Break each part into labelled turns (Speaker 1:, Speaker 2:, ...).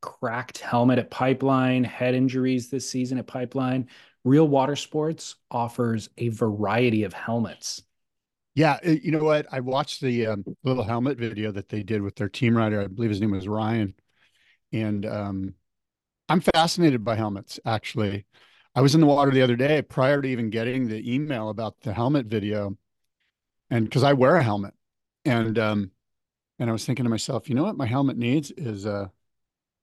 Speaker 1: cracked helmet at Pipeline, head injuries this season at Pipeline. Real Water Sports offers a variety of helmets.
Speaker 2: Yeah, uh, you know what? I watched the um, little helmet video that they did with their team rider. I believe his name was Ryan, and um, I'm fascinated by helmets. Actually, I was in the water the other day prior to even getting the email about the helmet video, and because I wear a helmet, and um, and I was thinking to myself, you know what, my helmet needs is a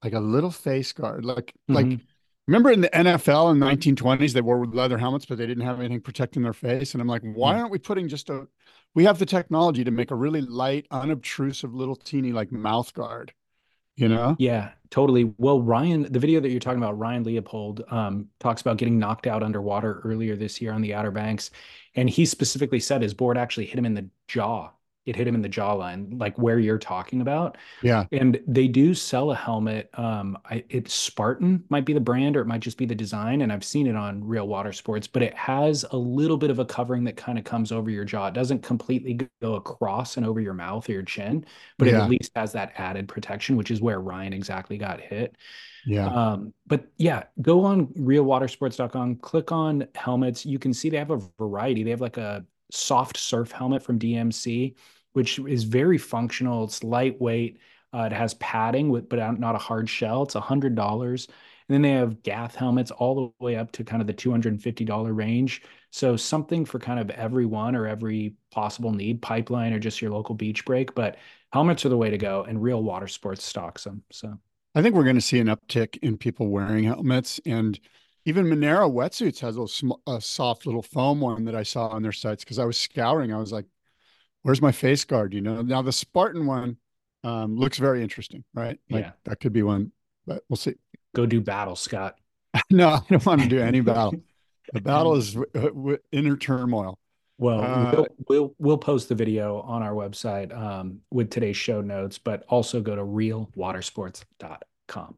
Speaker 2: like a little face guard, like mm-hmm. like. Remember in the NFL in the 1920s, they wore leather helmets, but they didn't have anything protecting their face. And I'm like, why aren't we putting just a? We have the technology to make a really light, unobtrusive, little teeny like mouth guard. You know?
Speaker 1: Yeah, totally. Well, Ryan, the video that you're talking about, Ryan Leopold, um, talks about getting knocked out underwater earlier this year on the Outer Banks, and he specifically said his board actually hit him in the jaw it hit him in the jawline, like where you're talking about.
Speaker 2: Yeah.
Speaker 1: And they do sell a helmet. Um, I, it's Spartan might be the brand, or it might just be the design. And I've seen it on Real Water Sports, but it has a little bit of a covering that kind of comes over your jaw. It doesn't completely go across and over your mouth or your chin, but yeah. it at least has that added protection, which is where Ryan exactly got hit.
Speaker 2: Yeah.
Speaker 1: Um, but yeah, go on realwatersports.com, click on helmets. You can see they have a variety. They have like a soft surf helmet from DMC which is very functional. It's lightweight. Uh, it has padding with, but not a hard shell. It's hundred dollars. And then they have Gath helmets all the way up to kind of the two hundred and fifty dollar range. So something for kind of everyone or every possible need, pipeline or just your local beach break. But helmets are the way to go, and Real Water Sports stocks them. So
Speaker 2: I think we're going to see an uptick in people wearing helmets and. Even Monero wetsuits has a, sm- a soft little foam one that I saw on their sites because I was scouring. I was like, where's my face guard? You know, now the Spartan one um, looks very interesting, right? Like
Speaker 1: yeah.
Speaker 2: that could be one, but we'll see.
Speaker 1: Go do battle, Scott.
Speaker 2: no, I don't want to do any battle. The battle is w- w- inner turmoil.
Speaker 1: Well, uh, we'll, we'll, we'll post the video on our website um, with today's show notes, but also go to realwatersports.com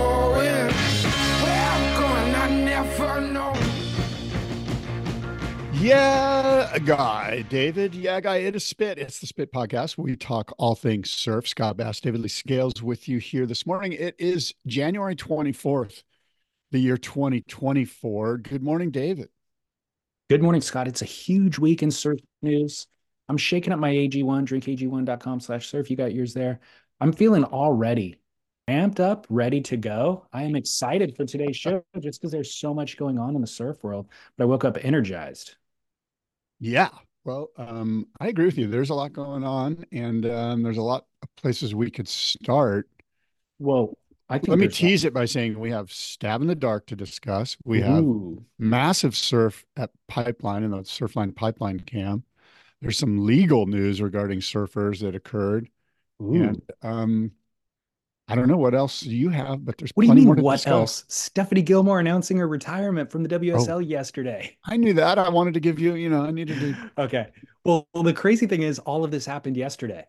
Speaker 2: Yeah, guy, David. Yeah, guy. It is Spit. It's the Spit Podcast. We talk all things surf. Scott Bass, David Lee Scales with you here this morning. It is January 24th, the year 2024. Good morning, David.
Speaker 1: Good morning, Scott. It's a huge week in surf news. I'm shaking up my AG1, drinkag1.com slash surf. You got yours there. I'm feeling already amped up, ready to go. I am excited for today's show just because there's so much going on in the surf world, but I woke up energized.
Speaker 2: Yeah. Well, um, I agree with you. There's a lot going on, and um, there's a lot of places we could start.
Speaker 1: Well, I think
Speaker 2: let me tease it by saying we have stab in the dark to discuss. We Ooh. have massive surf at pipeline in the surfline pipeline cam. there's some legal news regarding surfers that occurred.
Speaker 1: Ooh.
Speaker 2: And um, I don't know what else you have, but there's
Speaker 1: what do you mean? What
Speaker 2: discuss.
Speaker 1: else? Stephanie Gilmore announcing her retirement from the WSL
Speaker 2: Oh.
Speaker 1: yesterday.
Speaker 2: I knew that. I wanted to give you, you know, I needed to.
Speaker 1: Okay. Well, well, the crazy thing is, all of this happened yesterday.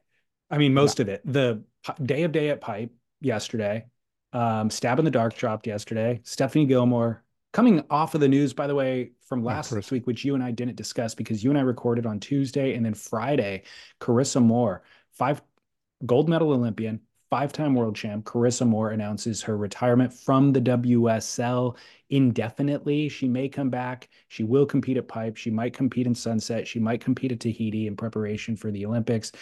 Speaker 1: I mean, most of it. The day of day at Pipe yesterday. Um, Stab in the Dark dropped yesterday. Stephanie Gilmore coming off of the news, by the way, from last
Speaker 2: Chris.
Speaker 1: week, which you and I didn't discuss because you and I recorded on Tuesday and then Friday. Carissa Moore, five gold medal Olympian, five time world champ. Carissa Moore announces her retirement from the WSL indefinitely. She may come back. She will compete at Pipe. She might compete in Sunset. She might compete at Tahiti in preparation for the Olympics.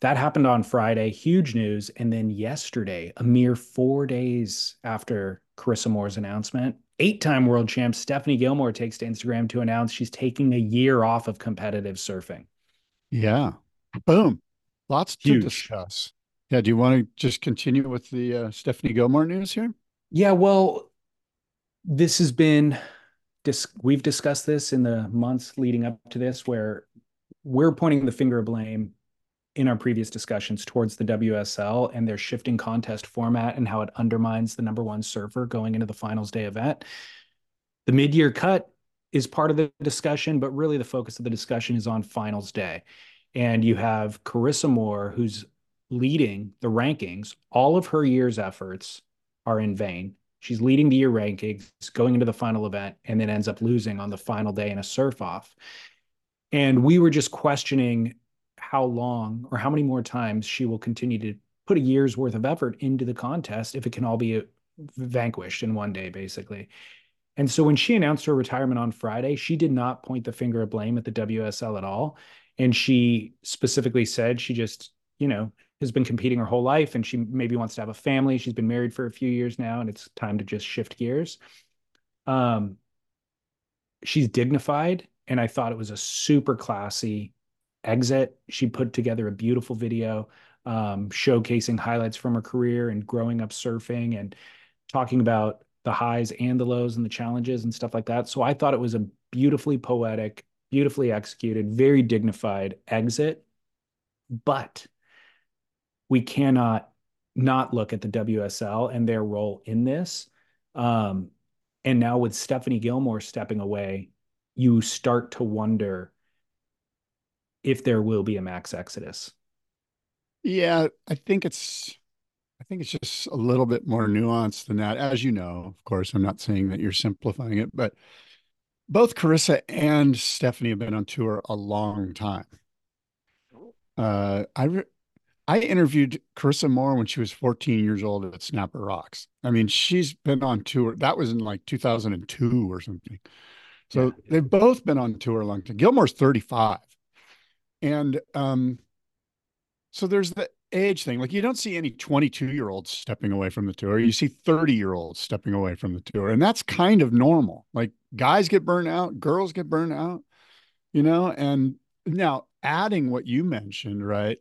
Speaker 1: That happened on Friday. Huge news. And then yesterday, a mere four days after Carissa Moore's announcement, eight time world champ Stephanie Gilmore takes to Instagram to announce she's taking a year off of competitive surfing.
Speaker 2: Yeah. Boom. Lots to discuss. Yeah. Do you want to just continue with the uh, Stephanie Gilmore news here?
Speaker 1: Yeah, well, this has been dis- we've discussed this in the months leading up to this, where we're pointing the finger of blame in our previous discussions towards the WSL and their shifting contest format and how it undermines the number one surfer going into the finals day event. The mid-year cut is part of the discussion, but really the focus of the discussion is on finals day. And you have Carissa Moore, who's leading the rankings. All of her year's efforts are in vain. She's leading the year rankings, going into the final event, and then ends up losing on the final day in a surf off. And we were just questioning how long or how many more times she will continue to put a year's worth of effort into the contest if it can all be uh, vanquished in one day, basically. And so when she announced her retirement on Friday, she did not point the finger of blame at the WSL at all. And she specifically said she just, you know, has been competing her whole life and she maybe wants to have a family. She's been married for a few years now and it's time to just shift gears. Um, she's dignified and I thought it was a super classy exit. She put together a beautiful video um, showcasing highlights from her career and growing up surfing and talking about the highs and the lows and the challenges and stuff like that. So I thought it was a beautifully poetic, beautifully executed, very dignified exit. But we cannot not look at the WSL and their role in this. Um, and now with Stephanie Gilmore stepping away, you start to wonder if there will be a max exodus.
Speaker 2: Yeah, I think it's I think it's just a little bit more nuanced than that. As you know, of course, I'm not saying that you're simplifying it, but both Carissa and Stephanie have been on tour a long time. Uh, I re- I interviewed Carissa Moore when she was 14 years old at Snapper Rocks. I mean, she's been on tour. That was in like 2002 or something. So
Speaker 1: Yeah.
Speaker 2: they've both been on tour a long time. Gilmore's 35. And um, so there's the age thing. Like you don't see any 22 year olds stepping away from the tour. You see 30 year olds stepping away from the tour. And that's kind of normal. Like guys get burned out, girls get burned out, you know? And now adding what you mentioned, right?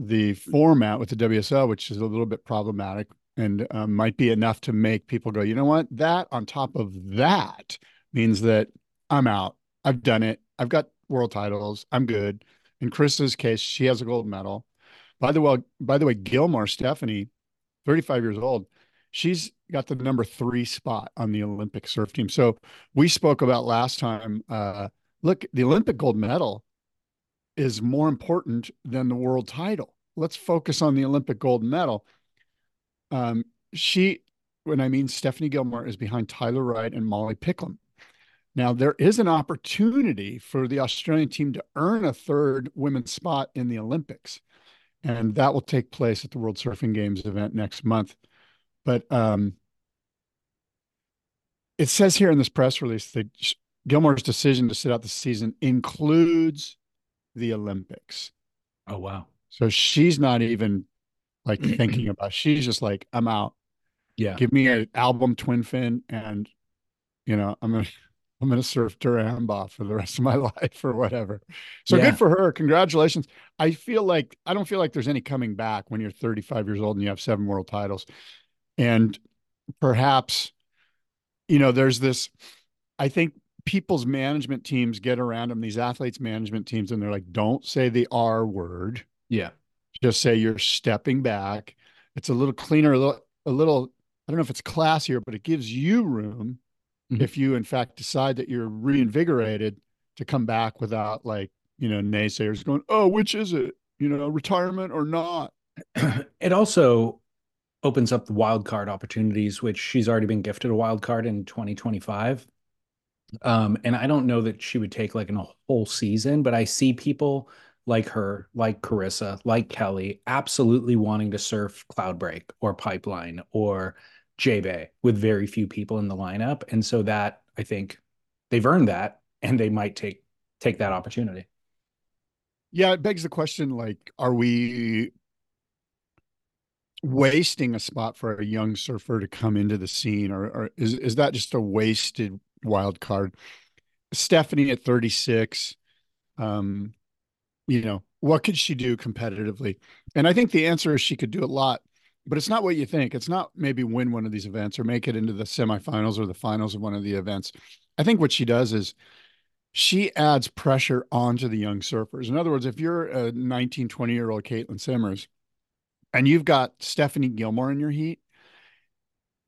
Speaker 2: The format with the WSL, which is a little bit problematic and um, might be enough to make people go, you know what? That on top of that means that I'm out. I've done it. I've got world titles. I'm good. In Chris's case, she has a gold medal. By the way, by the way, Gilmore Stephanie, 35 years old, she's got the number three spot on the Olympic surf team. So we spoke about last time. Uh, look, the Olympic gold medal is more important than the world title. Let's focus on the Olympic gold medal. Um, she, when I mean Stephanie Gilmore, is behind Tyler Wright and Molly Picklum. Now, there is an opportunity for the Australian team to earn a third women's spot in the Olympics, and that will take place at the World Surfing Games event next month. But um, it says here in this press release that Gilmore's decision to sit out the season includes the Olympics.
Speaker 1: Oh, wow.
Speaker 2: So she's not even like thinking about. She's just like, I'm out.
Speaker 1: Yeah.
Speaker 2: Give me an album twin fin, and you know, I'm gonna I'm gonna surf Duranbah for the rest of my life or whatever. So
Speaker 1: Yeah.
Speaker 2: good for her. Congratulations. I feel like I don't feel like there's any coming back when you're 35 years old and you have seven world titles. And perhaps, you know, there's this, I think people's management teams get around them, these athletes' management teams, and they're like, don't say the R word.
Speaker 1: Yeah.
Speaker 2: Just say you're stepping back. It's a little cleaner, a little, a little I don't know if it's classier, but it gives you room mm-hmm. if you, in fact, decide that you're reinvigorated to come back without like, you know, naysayers going, oh, which is it? You know, retirement or not?
Speaker 1: it also opens up the wild card opportunities, which she's already been gifted a wild card in 2025. Um, and I don't know that she would take like a whole season, but I see people like her, like Carissa, like Kelly, absolutely wanting to surf Cloudbreak or Pipeline or J Bay with very few people in the lineup. And so that I think they've earned that and they might take take that opportunity.
Speaker 2: Yeah, it begs the question like, are we wasting a spot for a young surfer to come into the scene or, or is is that just a wasted wild card. Stephanie at 36 um you know what could she do competitively? And i think the answer is she could do a lot but it's not what you think. It's not maybe win one of these events or make it into the semifinals or the finals of one of the events. I think what she does is she adds pressure onto the young surfers. In other words if you're a 19 20 year old caitlin simmers and you've got Stephanie Gilmore in your heat,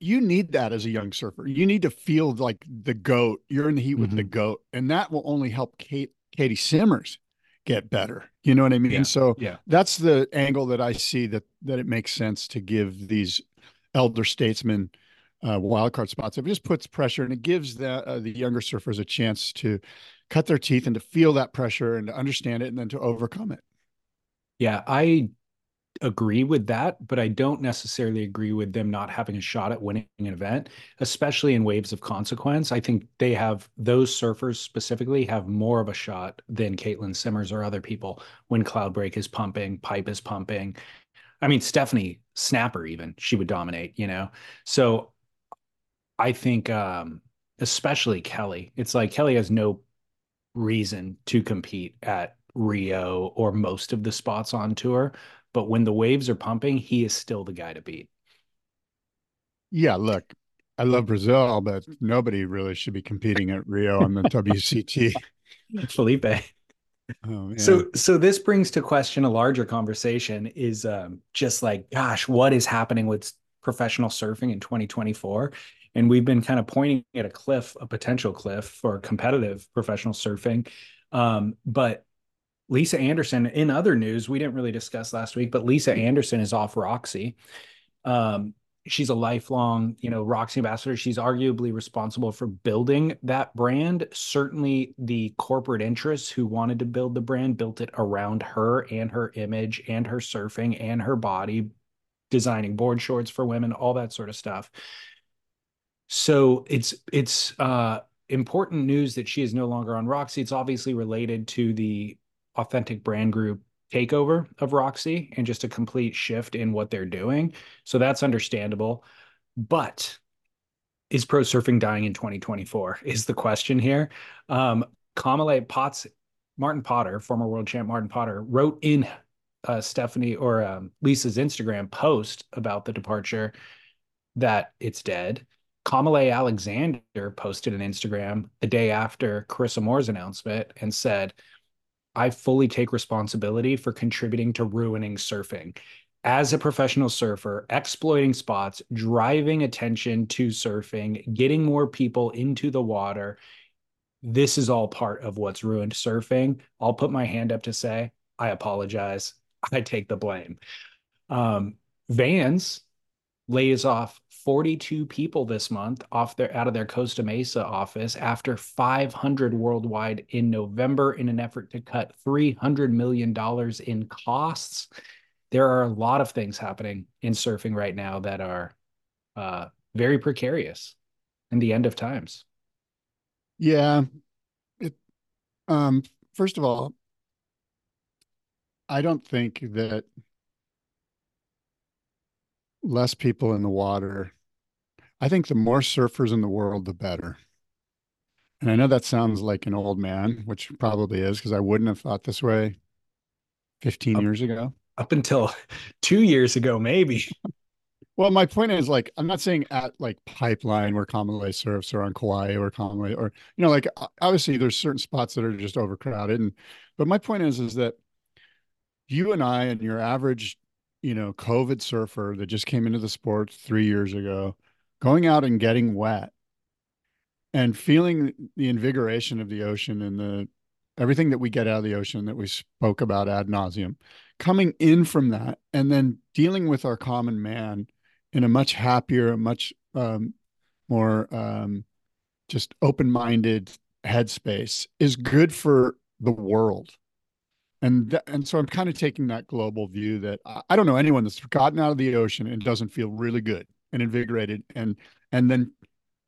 Speaker 2: you need that as a young surfer. You need to feel like the goat. You're in the heat mm-hmm. with the mm-hmm. goat, and that will only help Kate Katie Simmers get better. You know what I mean?
Speaker 1: Yeah.
Speaker 2: So
Speaker 1: yeah.
Speaker 2: that's the angle that I see that that it makes sense to give these elder statesmen uh, wildcard spots. It just puts pressure and it gives the uh, the younger surfers a chance to cut their teeth and to feel that pressure and to understand it and then to overcome it.
Speaker 1: Yeah, I agree with that, but I don't necessarily agree with them not having a shot at winning an event, especially in waves of consequence. I think they have those surfers specifically have more of a shot than Caitlin Simmers or other people when Cloudbreak is pumping, pipe is pumping. I mean, Stephanie Snapper, even she would dominate, you know. So I think um, especially Kelly, it's like Kelly has no reason to compete at Rio or most of the spots on tour but when the waves are pumping, he is still the guy to beat.
Speaker 2: Yeah, look, I love Brazil, but nobody really should be competing at Rio on the WCT.
Speaker 1: Filipe. Oh, so so this brings to question a larger conversation is um, just like gosh what is happening with professional surfing in 2024 and we've been kind of pointing at a cliff a potential cliff for competitive professional surfing um, but Lisa Anderson, in other news, we didn't really discuss last week, but Lisa Anderson is off Roxy. Um, she's a lifelong, you know, Roxy ambassador. She's arguably responsible for building that brand. Certainly, the corporate interests who wanted to build the brand built it around her and her image and her surfing and her body, designing board shorts for women, all that sort of stuff. So it's it's uh, important news that she is no longer on Roxy. It's obviously related to the authentic brand group takeover of Roxy and just a complete shift in what they're doing. So that's understandable. But is pro surfing dying in 2024 is the question here. Um, Kamalei Pottz, Martin Potter, former world champ Martin Potter, wrote in uh, Stephanie or um, Lisa's Instagram post about the departure that it's dead. Kamalei Alexander posted an Instagram the day after Carissa Moore's announcement and said, I fully take responsibility for contributing to ruining surfing. As a professional surfer, exploiting spots, driving attention to surfing, getting more people into the water, this is all part of what's ruined surfing. I'll put my hand up to say, I apologize. I take the blame. Um, Vans lays off 42 people this month off their out of their Costa Mesa office after 500 worldwide in November in an effort to cut 300 million dollars in costs. There are a lot of things happening in surfing right now that are uh, very precarious in the end of times.
Speaker 2: Yeah. It um first of all, I don't think that less people in the water. I think the more surfers in the world, the better. And I know that sounds like an old man, which probably is because I wouldn't have thought this way 15
Speaker 1: up,
Speaker 2: years ago.
Speaker 1: Up until two years ago, maybe.
Speaker 2: Well, my point is like I'm not saying at like pipeline where Kamalei surfs or on Kauai or Kamalei or you know like obviously there's certain spots that are just overcrowded and but my point is is that you and I and your average you know COVID surfer that just came into the sport three years ago, going out and getting wet and feeling the invigoration of the ocean and the everything that we get out of the ocean that we spoke about ad nauseum, coming in from that and then dealing with our common man in a much happier, much um, more um, just open-minded headspace is good for the world. And th- and so I'm kind of taking that global view that I, I don't know anyone that's gotten out of the ocean and doesn't feel really good and invigorated and and then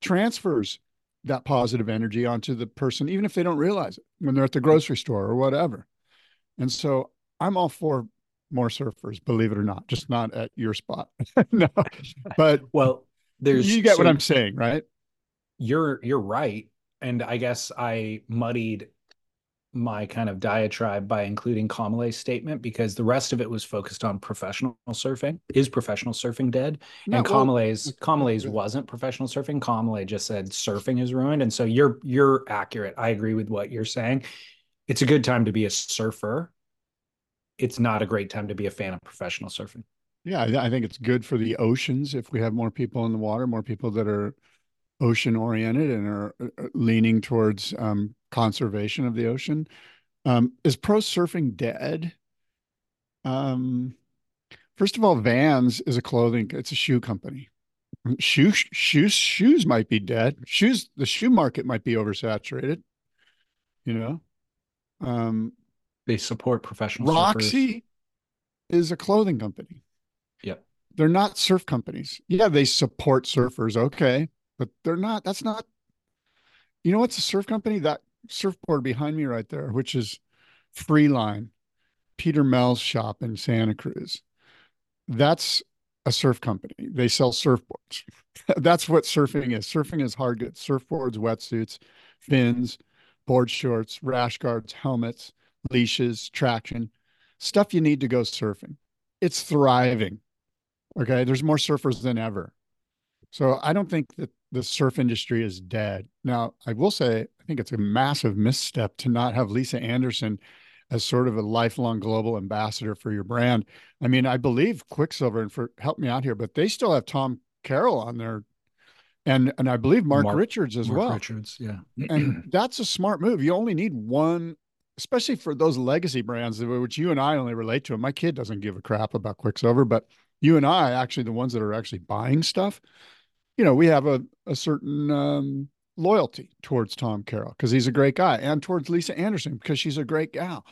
Speaker 2: transfers that positive energy onto the person, even if they don't realize it when they're at the grocery store or whatever. And so I'm all for more surfers, believe it or not, just not at your spot. no, but
Speaker 1: well, there's
Speaker 2: you get
Speaker 1: so
Speaker 2: what I'm saying, right?
Speaker 1: You're you're right, and I guess I muddied my kind of diatribe by including Kamalei's statement because the rest of it was focused on professional surfing. Is professional surfing dead? No, and well, Kamalei's Kamalei's wasn't professional surfing. Kamalei just said surfing is ruined. And so you're you're accurate. I agree with what you're saying. It's a good time to be a surfer. It's not a great time to be a fan of professional surfing.
Speaker 2: Yeah, I think it's good for the oceans if we have more people in the water, more people that are ocean oriented and are leaning towards um, conservation of the ocean. Um, is pro surfing dead? Um, first of all, Vans is a clothing, it's a shoe company. Shoes, shoes, shoes might be dead. Shoes, the shoe market might be oversaturated. You know, um,
Speaker 1: they support professional.
Speaker 2: Roxy surfers. is a clothing company.
Speaker 1: Yep.
Speaker 2: They're not surf companies. Yeah, they support surfers. Okay but they're not. That's not. You know what's a surf company? That surfboard behind me right there, which is Freeline, Peter Mel's shop in Santa Cruz. That's a surf company. They sell surfboards. That's what surfing is. Surfing is hard goods, surfboards, wetsuits, fins, board shorts, rash guards, helmets, leashes, traction, stuff you need to go surfing. It's thriving. Okay. There's more surfers than ever. So I don't think that the surf industry is dead. Now, I will say, I think it's a massive misstep to not have Lisa Anderson as sort of a lifelong global ambassador for your brand. I mean, I believe Quiksilver and for help me out here, but they still have Tom Carroll on there, and and I believe Mark, Mark Richards as
Speaker 1: Mark
Speaker 2: well.
Speaker 1: Richards, yeah,
Speaker 2: and that's a smart move. You only need one, especially for those legacy brands, which you and I only relate to. My kid doesn't give a crap about Quiksilver, but you and I actually the ones that are actually buying stuff you know, we have a, a certain um, loyalty towards Tom Carroll because he's a great guy and towards Lisa Anderson because she's a great gal.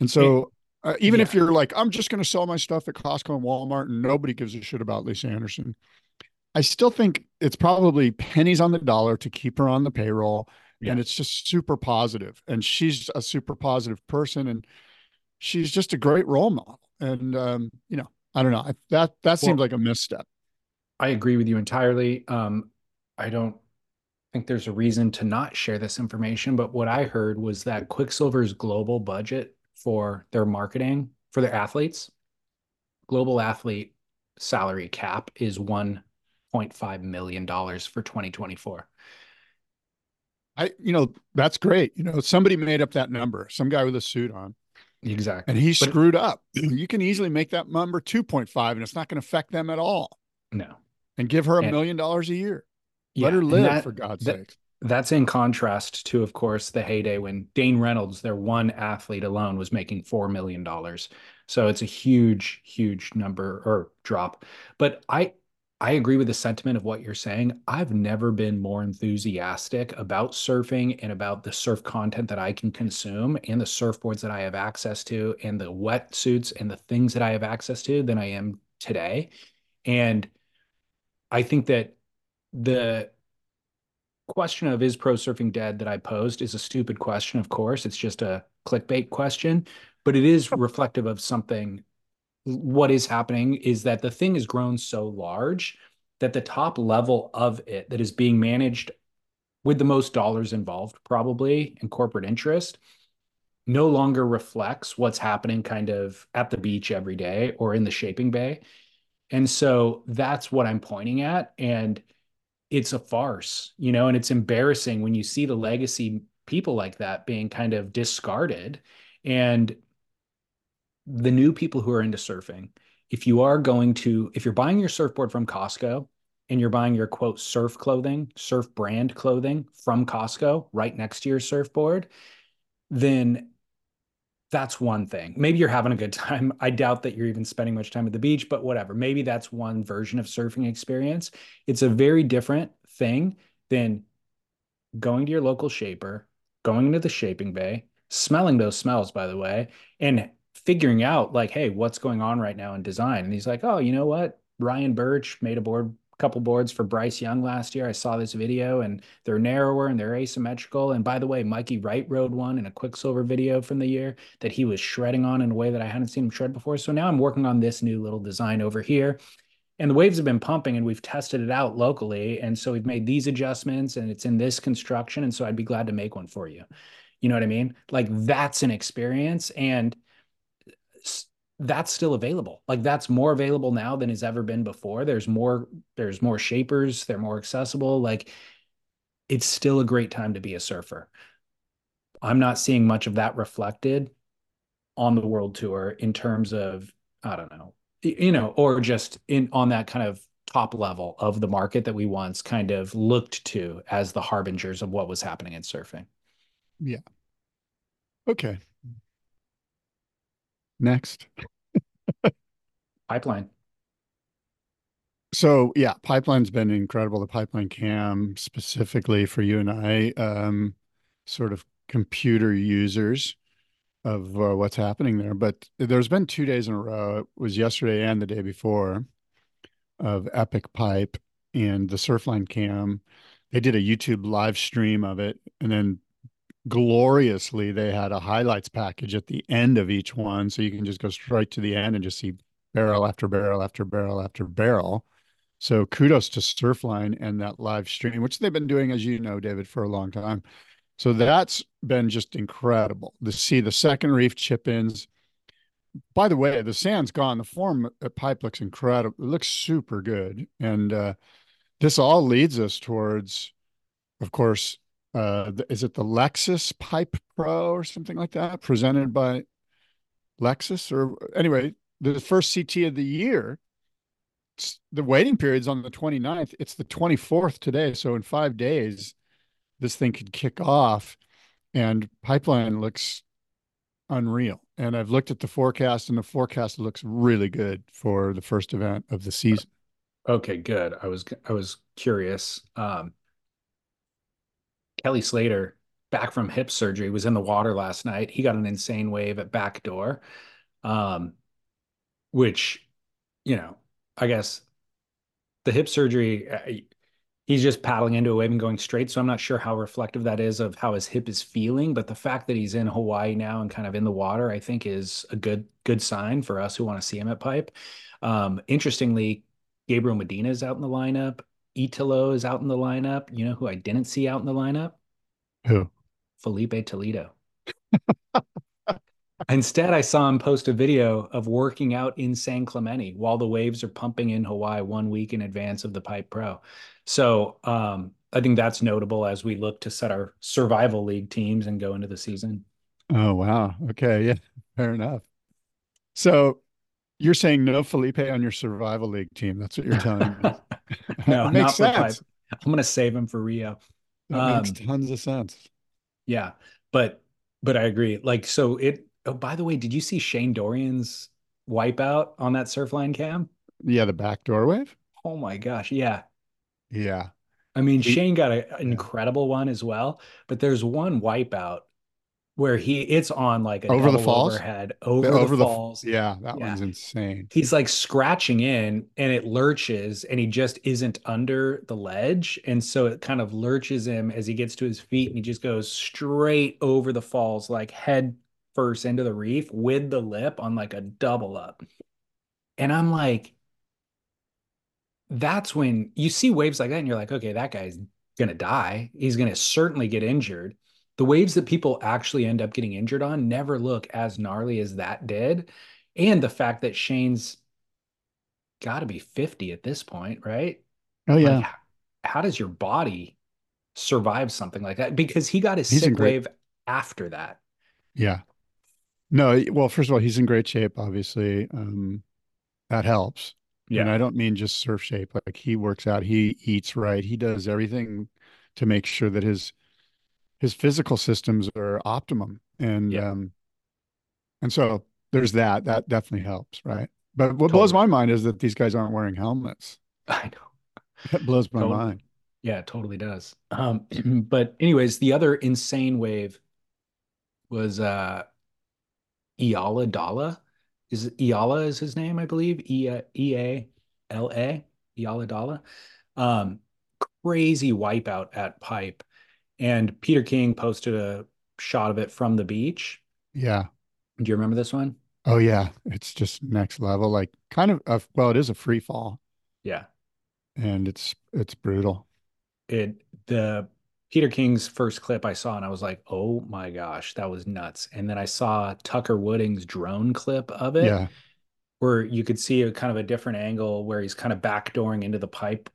Speaker 2: And so, uh, even yeah. if you're like, I'm just going to sell my stuff at Costco and Walmart and nobody gives a shit about Lisa Anderson, I still think it's probably pennies on the dollar to keep her on the payroll. Yeah. And it's just super positive. And she's a super positive person. And she's just a great role model. And, um, you know, I don't know. That, that seems well, like a misstep.
Speaker 1: I agree with you entirely. Um, I don't think there's a reason to not share this information, but what I heard was that Quiksilver's global budget for their marketing for their athletes, global athlete salary cap is $1.5 million for 2024.
Speaker 2: I, you know, that's great. You know, somebody made up that number, some guy with a suit on.
Speaker 1: Exactly.
Speaker 2: And he but, screwed up. You can easily make that number 2.5 and it's not going to affect them at all.
Speaker 1: No
Speaker 2: and give her a million dollars a year. Yeah, Let her live that, for God's
Speaker 1: that,
Speaker 2: sake.
Speaker 1: That's in contrast to, of course, the heyday when Dane Reynolds, their one athlete alone, was making four million dollars. So it's a huge, huge number or drop. But I I agree with the sentiment of what you're saying. I've never been more enthusiastic about surfing and about the surf content that I can consume and the surfboards that I have access to and the wetsuits and the things that I have access to than I am today. And I think that the question of is pro surfing dead that I posed is a stupid question, of course. It's just a clickbait question, but it is reflective of something. What is happening is that the thing has grown so large that the top level of it that is being managed with the most dollars involved, probably in corporate interest, no longer reflects what's happening kind of at the beach every day or in the shaping bay And so that's what I'm pointing at. And it's a farce, you know, and it's embarrassing when you see the legacy people like that being kind of discarded. And the new people who are into surfing, if you are going to, if you're buying your surfboard from Costco and you're buying your quote surf clothing, surf brand clothing from Costco right next to your surfboard, then that's one thing. Maybe you're having a good time. I doubt that you're even spending much time at the beach, but whatever. Maybe that's one version of surfing experience. It's a very different thing than going to your local shaper, going into the shaping bay, smelling those smells, by the way, and figuring out like, hey, what's going on right now in design? And he's like, oh, you know what? Ryan Burch made a board couple boards for Bryce Young last year. I saw this video and they're narrower and they're asymmetrical. And by the way, Mikey Wright rode one in a Quiksilver video from the year that he was shredding on in a way that I hadn't seen him shred before. So now I'm working on this new little design over here. And the waves have been pumping and we've tested it out locally. And so we've made these adjustments and it's in this construction. And so I'd be glad to make one for you. You know what I mean? Like that's an experience. And that's still available. Like that's more available now than has ever been before. There's more there's more shapers, they're more accessible. Like it's still a great time to be a surfer. I'm not seeing much of that reflected on the world tour in terms of I don't know, you know, or just in on that kind of top level of the market that we once kind of looked to as the harbingers of what was happening in surfing.
Speaker 2: Yeah. Okay. Next.
Speaker 1: Pipeline.
Speaker 2: So yeah, pipeline's been incredible. The pipeline cam specifically for you and I, um, sort of computer users of uh, what's happening there. But there's been two days in a row. It was yesterday and the day before of Epic Pipe and the Surfline cam. They did a YouTube live stream of it, and then gloriously they had a highlights package at the end of each one so you can just go straight to the end and just see barrel after barrel after barrel after barrel. So kudos to surfline and that live stream which they've been doing as you know david for a long time. So that's been just incredible to see the second reef chip ins by the way the sand's gone the form at pipe looks incredible it looks super good and uh, this all leads us towards of course uh, is it the Lexus Pipe Pro or something like that, presented by Lexus? Or anyway, the first CT of the year. The waiting period's on the 29th. It's the 24th today. So in five days, this thing could kick off. And pipeline looks unreal. And I've looked at the forecast, and the forecast looks really good for the first event of the season.
Speaker 1: Okay, good. I was I was curious. Um, Kelly Slater, back from hip surgery, was in the water last night. He got an insane wave at backdoor, um, which, you know, I guess the hip surgery, uh, he's just paddling into a wave and going straight. So I'm not sure how reflective that is of how his hip is feeling. But the fact that he's in Hawaii now and kind of in the water, I think, is a good good sign for us who want to see him at Pipe. Um, interestingly, Gabriel Medina is out in the lineup. Italo is out in the lineup. You know who I didn't see out in the lineup?
Speaker 2: Who?
Speaker 1: Filipe Toledo. Instead, I saw him post a video of working out in San Clemente while the waves are pumping in Hawaii one week in advance of the Pipe Pro. So um, I think that's notable as we look to set our Surfival League teams and go into the season.
Speaker 2: Oh, wow. Okay. Yeah. Fair enough. So you're saying no Filipe on your Surfival League team. That's what you're telling me.
Speaker 1: no, makes sense. I'm going to save him for Rio.
Speaker 2: That um, makes tons of sense.
Speaker 1: Yeah, but but I agree. Like, so it. Oh, by the way, did you see Shane Dorian's wipeout on that Surfline cam?
Speaker 2: Yeah, the backdoor wave.
Speaker 1: Oh my gosh, yeah,
Speaker 2: yeah.
Speaker 1: I mean, Shane got an incredible one as well, but there's one wipeout where he it's on like
Speaker 2: over the falls
Speaker 1: overhead over, the, over the falls.
Speaker 2: yeah, that yeah. one's insane.
Speaker 1: He's like scratching in and it lurches and he just isn't under the ledge. And so it kind of lurches him as he gets to his feet and he just goes straight over the falls, like head first into the reef with the lip on like a double up. And I'm like, that's when you see waves like that and you're like, okay, that guy's gonna die. He's gonna certainly get injured the waves that people actually end up getting injured on never look as gnarly as that did. And the fact that Shane's got to be 50 at this point, right?
Speaker 2: Oh yeah.
Speaker 1: Like, how does your body survive something like that? Because he got his
Speaker 2: He's
Speaker 1: sick
Speaker 2: great-
Speaker 1: wave after that.
Speaker 2: Yeah. No, well, first of all, he's in great shape, obviously. Um, that helps. Yeah. And I don't mean just surf shape. Like he works out, he eats right, he does everything to make sure that his his physical systems are optimum. And
Speaker 1: Yeah.
Speaker 2: um and so there's that. That definitely helps, right? But what blows my mind is that these guys aren't wearing helmets.
Speaker 1: I know.
Speaker 2: That blows my
Speaker 1: Totally.
Speaker 2: mind.
Speaker 1: Yeah, it totally does. Um, but anyways, the other insane wave was uh Iala Dalla. Is Iala is his name, I believe. E E A L A. Iala Dalla. Um, crazy wipeout at Pipe. And Peter King posted a shot of it from the beach.
Speaker 2: Yeah.
Speaker 1: Do you remember this one?
Speaker 2: Oh yeah. It's just next level. Like kind of a, well, it is a free fall
Speaker 1: Yeah.
Speaker 2: and it's it's brutal.
Speaker 1: it the Peter King's first clip I saw and I was like, "Oh my gosh, that was nuts." And then I saw Tucker Wooding's drone clip of it
Speaker 2: Yeah.
Speaker 1: where you could see a kind of a different angle where he's kind of backdooring into the pipe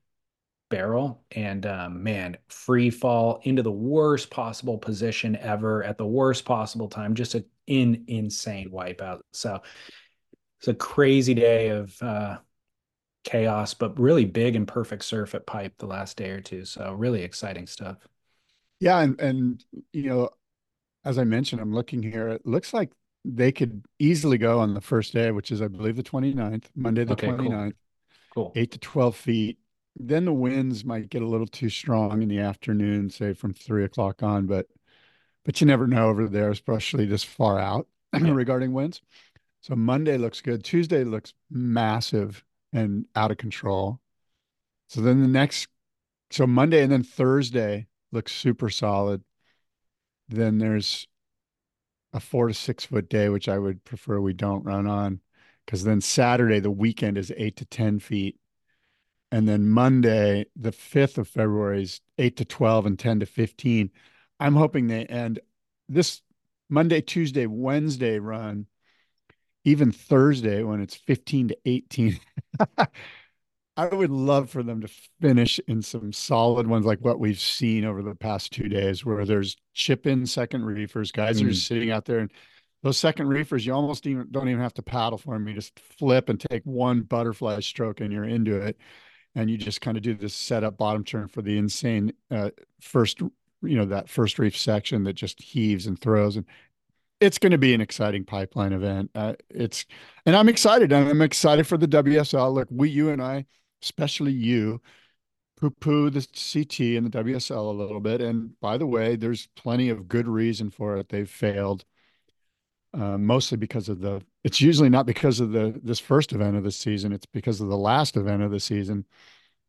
Speaker 1: barrel and um, man, free fall into the worst possible position ever at the worst possible time, just an in insane wipeout. So it's a crazy day of uh chaos, but really big and perfect surf at pipe the last day or two. So really exciting stuff.
Speaker 2: Yeah, and and you know, as I mentioned, I'm looking here. It looks like they could easily go on the first day, which is I believe the 29th, Monday the
Speaker 1: Okay, cool.
Speaker 2: 29th,
Speaker 1: Cool.
Speaker 2: 8 to 12 feet. Then the winds might get a little too strong in the afternoon, say from three o'clock on, but but you never know over there, especially this far out
Speaker 1: Yeah.
Speaker 2: regarding winds. So Monday looks good. Tuesday looks massive and out of control. So then the next, so Monday and then Thursday looks super solid. Then there's a four to six foot day, which I would prefer we don't run on, because then Saturday, the weekend is eight to 10 feet. And then Monday, the 5th of February is eight to 12 and 10 to 15. I'm hoping they end this Monday, Tuesday, Wednesday run, even Thursday when it's 15 to 18. I would love for them to finish in some solid ones like what we've seen over the past two days, where there's chip in second reefers. Guys are
Speaker 1: Mm.
Speaker 2: just sitting out there and those second reefers, you almost even don't even have to paddle for them. You just flip and take one butterfly stroke and you're into it. And you just kind of do this setup bottom turn for the insane uh, first, you know, that first reef section that just heaves and throws. And it's going to be an exciting pipeline event. Uh, it's, and I'm excited. I'm excited for the WSL. Look, we, you and I, especially you, poo poo the CT and the WSL a little bit. And by the way, there's plenty of good reason for it. They've failed. Uh, mostly because of the it's usually not because of the this first event of the season it's because of the last event of the season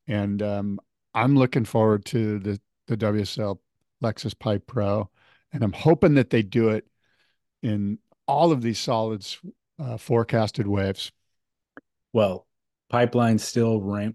Speaker 2: and um, i'm looking forward to the the wsl lexus pipe pro and i'm hoping that they do it in all of these solids uh, forecasted waves
Speaker 1: Well, pipeline still reign,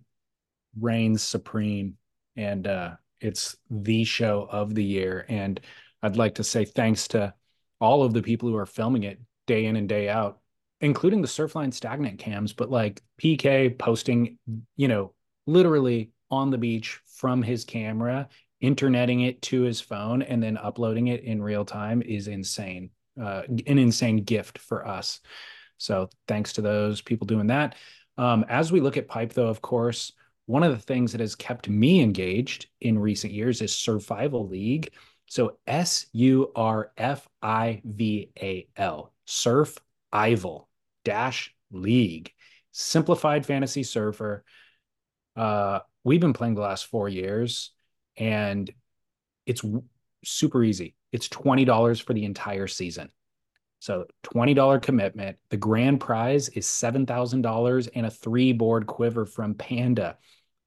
Speaker 1: reigns supreme, and uh, it's the show of the year. And I'd like to say thanks to all of the people who are filming it day in and day out, including the Surfline stagnant cams, but like PK posting, you know, literally on the beach from his camera, interneting it to his phone, and then uploading it in real time is insane. Uh, an insane gift for us. So thanks to those people doing that. Um, as we look at pipe, though, of course, one of the things that has kept me engaged in recent years is Surfival League. So S U R F I V A L, Surf Ival dash League, simplified fantasy surfer. Uh, we've been playing the last four years, and it's super easy. It's twenty dollars for the entire season. So $20 commitment. The grand prize is $7,000 and a three board quiver from Panda.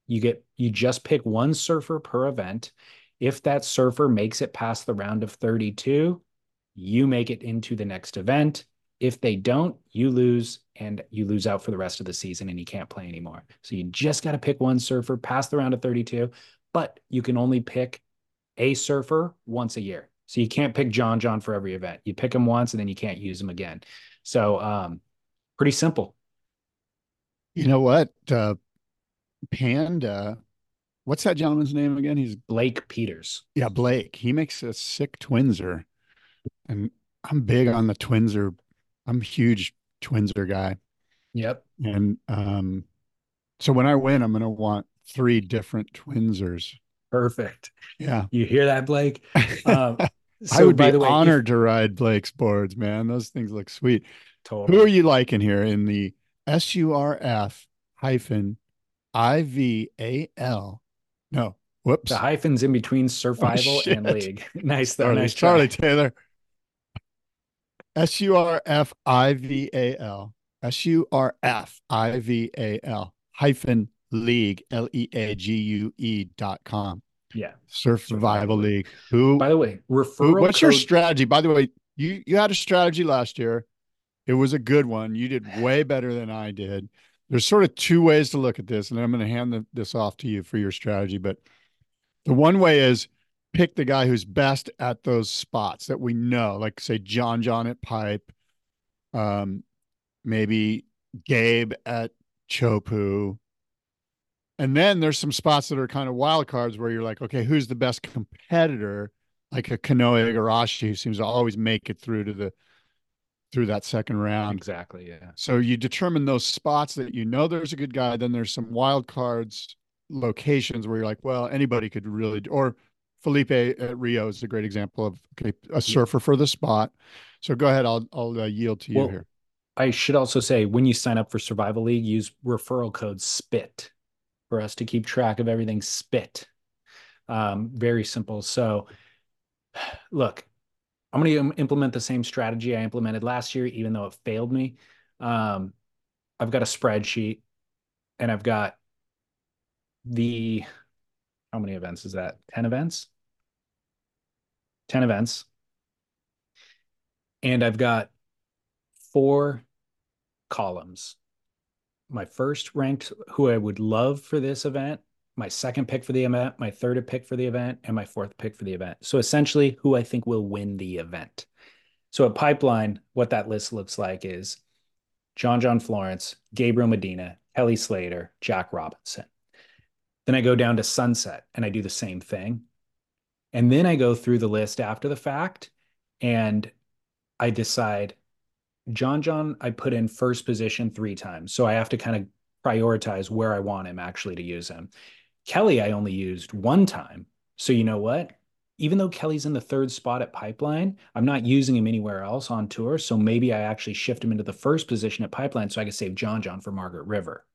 Speaker 1: You get you just pick one surfer per event. If that surfer makes it past the round of 32, you make it into the next event. If they don't, you lose and you lose out for the rest of the season and you can't play anymore. So you just got to pick one surfer past the round of 32, but you can only pick a surfer once a year. So you can't pick John John for every event. You pick him once and then you can't use him again. So um pretty simple.
Speaker 2: You know what? Uh, Panda. What's that gentleman's name again? He's
Speaker 1: Blake Peters.
Speaker 2: Yeah, Blake. He makes a sick Twinzer, and I'm big on the Twinzer. I'm a huge Twinzer guy.
Speaker 1: Yep.
Speaker 2: And um, so when I win, I'm going to want three different Twinzers.
Speaker 1: Perfect.
Speaker 2: Yeah.
Speaker 1: You hear that, Blake? Um,
Speaker 2: I would be way, honored if, to ride Blake's boards, man. Those things look sweet.
Speaker 1: Totally.
Speaker 2: Who are you liking here in the SURF hyphen IVAL? No, whoops.
Speaker 1: The hyphens in between survival oh, and league. nice though.
Speaker 2: Charlie,
Speaker 1: nice
Speaker 2: Charlie Taylor. S U R F I V A L. S U R F I V A L hyphen league L E A G U E dot com.
Speaker 1: Yeah.
Speaker 2: Surf Survival League. Who
Speaker 1: by the way, referral.
Speaker 2: Who, what's
Speaker 1: code...
Speaker 2: your strategy? By the way, you you had a strategy last year. It was a good one. You did way better than I did. There's sort of two ways to look at this, and I'm going to hand the, this off to you for your strategy. But the one way is pick the guy who's best at those spots that we know, like say John John at pipe, um, maybe Gabe at Teahupo'o, and then there's some spots that are kind of wild cards where you're like, okay, who's the best competitor? Like a Kanoa Igarashi who seems to always make it through to the through that second round.
Speaker 1: Exactly. Yeah.
Speaker 2: So you determine those spots that you know there's a good guy. Then there's some wild cards locations where you're like, well, anybody could really or Filipe at Rio is a great example of okay, a surfer for the spot. So go ahead, I'll I'll uh, yield to you well, here.
Speaker 1: I should also say when you sign up for Surfival League, use referral code SPIT for us to keep track of everything spit. Um, very simple. So, look, I'm going to implement the same strategy I implemented last year, even though it failed me. Um, I've got a spreadsheet and I've got the, how many events is that? 10 events? 10 events. And I've got four columns my first ranked who I would love for this event, my second pick for the event, my third pick for the event, and my fourth pick for the event. So essentially, who I think will win the event. So a Pipeline, what that list looks like is John John Florence, Gabriel Medina, Kelly Slater, Jack Robinson. Then I go down to Sunset and I do the same thing. And then I go through the list after the fact and I decide John John, I put in first position three times. So I have to kind of prioritize where I want him actually to use him. Kelly, I only used one time. So you know what? Even though Kelly's in the third spot at Pipeline, I'm not using him anywhere else on tour. So maybe I actually shift him into the first position at Pipeline so I could save John John for Margaret River.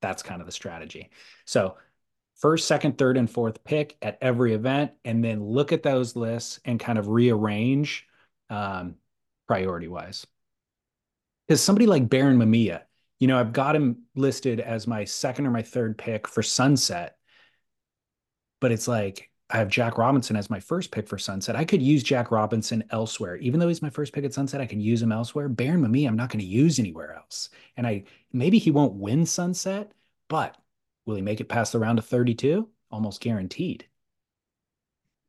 Speaker 1: That's kind of the strategy. So first, second, third, and fourth pick at every event, and then look at those lists and kind of rearrange um, priority wise because somebody like Barron Mamiya, you know, I've got him listed as my second or my third pick for Sunset, but it's like I have Jack Robinson as my first pick for Sunset. I could use Jack Robinson elsewhere, even though he's my first pick at Sunset. I could use him elsewhere. Barron Mamiya, I'm not going to use anywhere else, and I maybe he won't win Sunset, but will he make it past the round of 32? Almost guaranteed.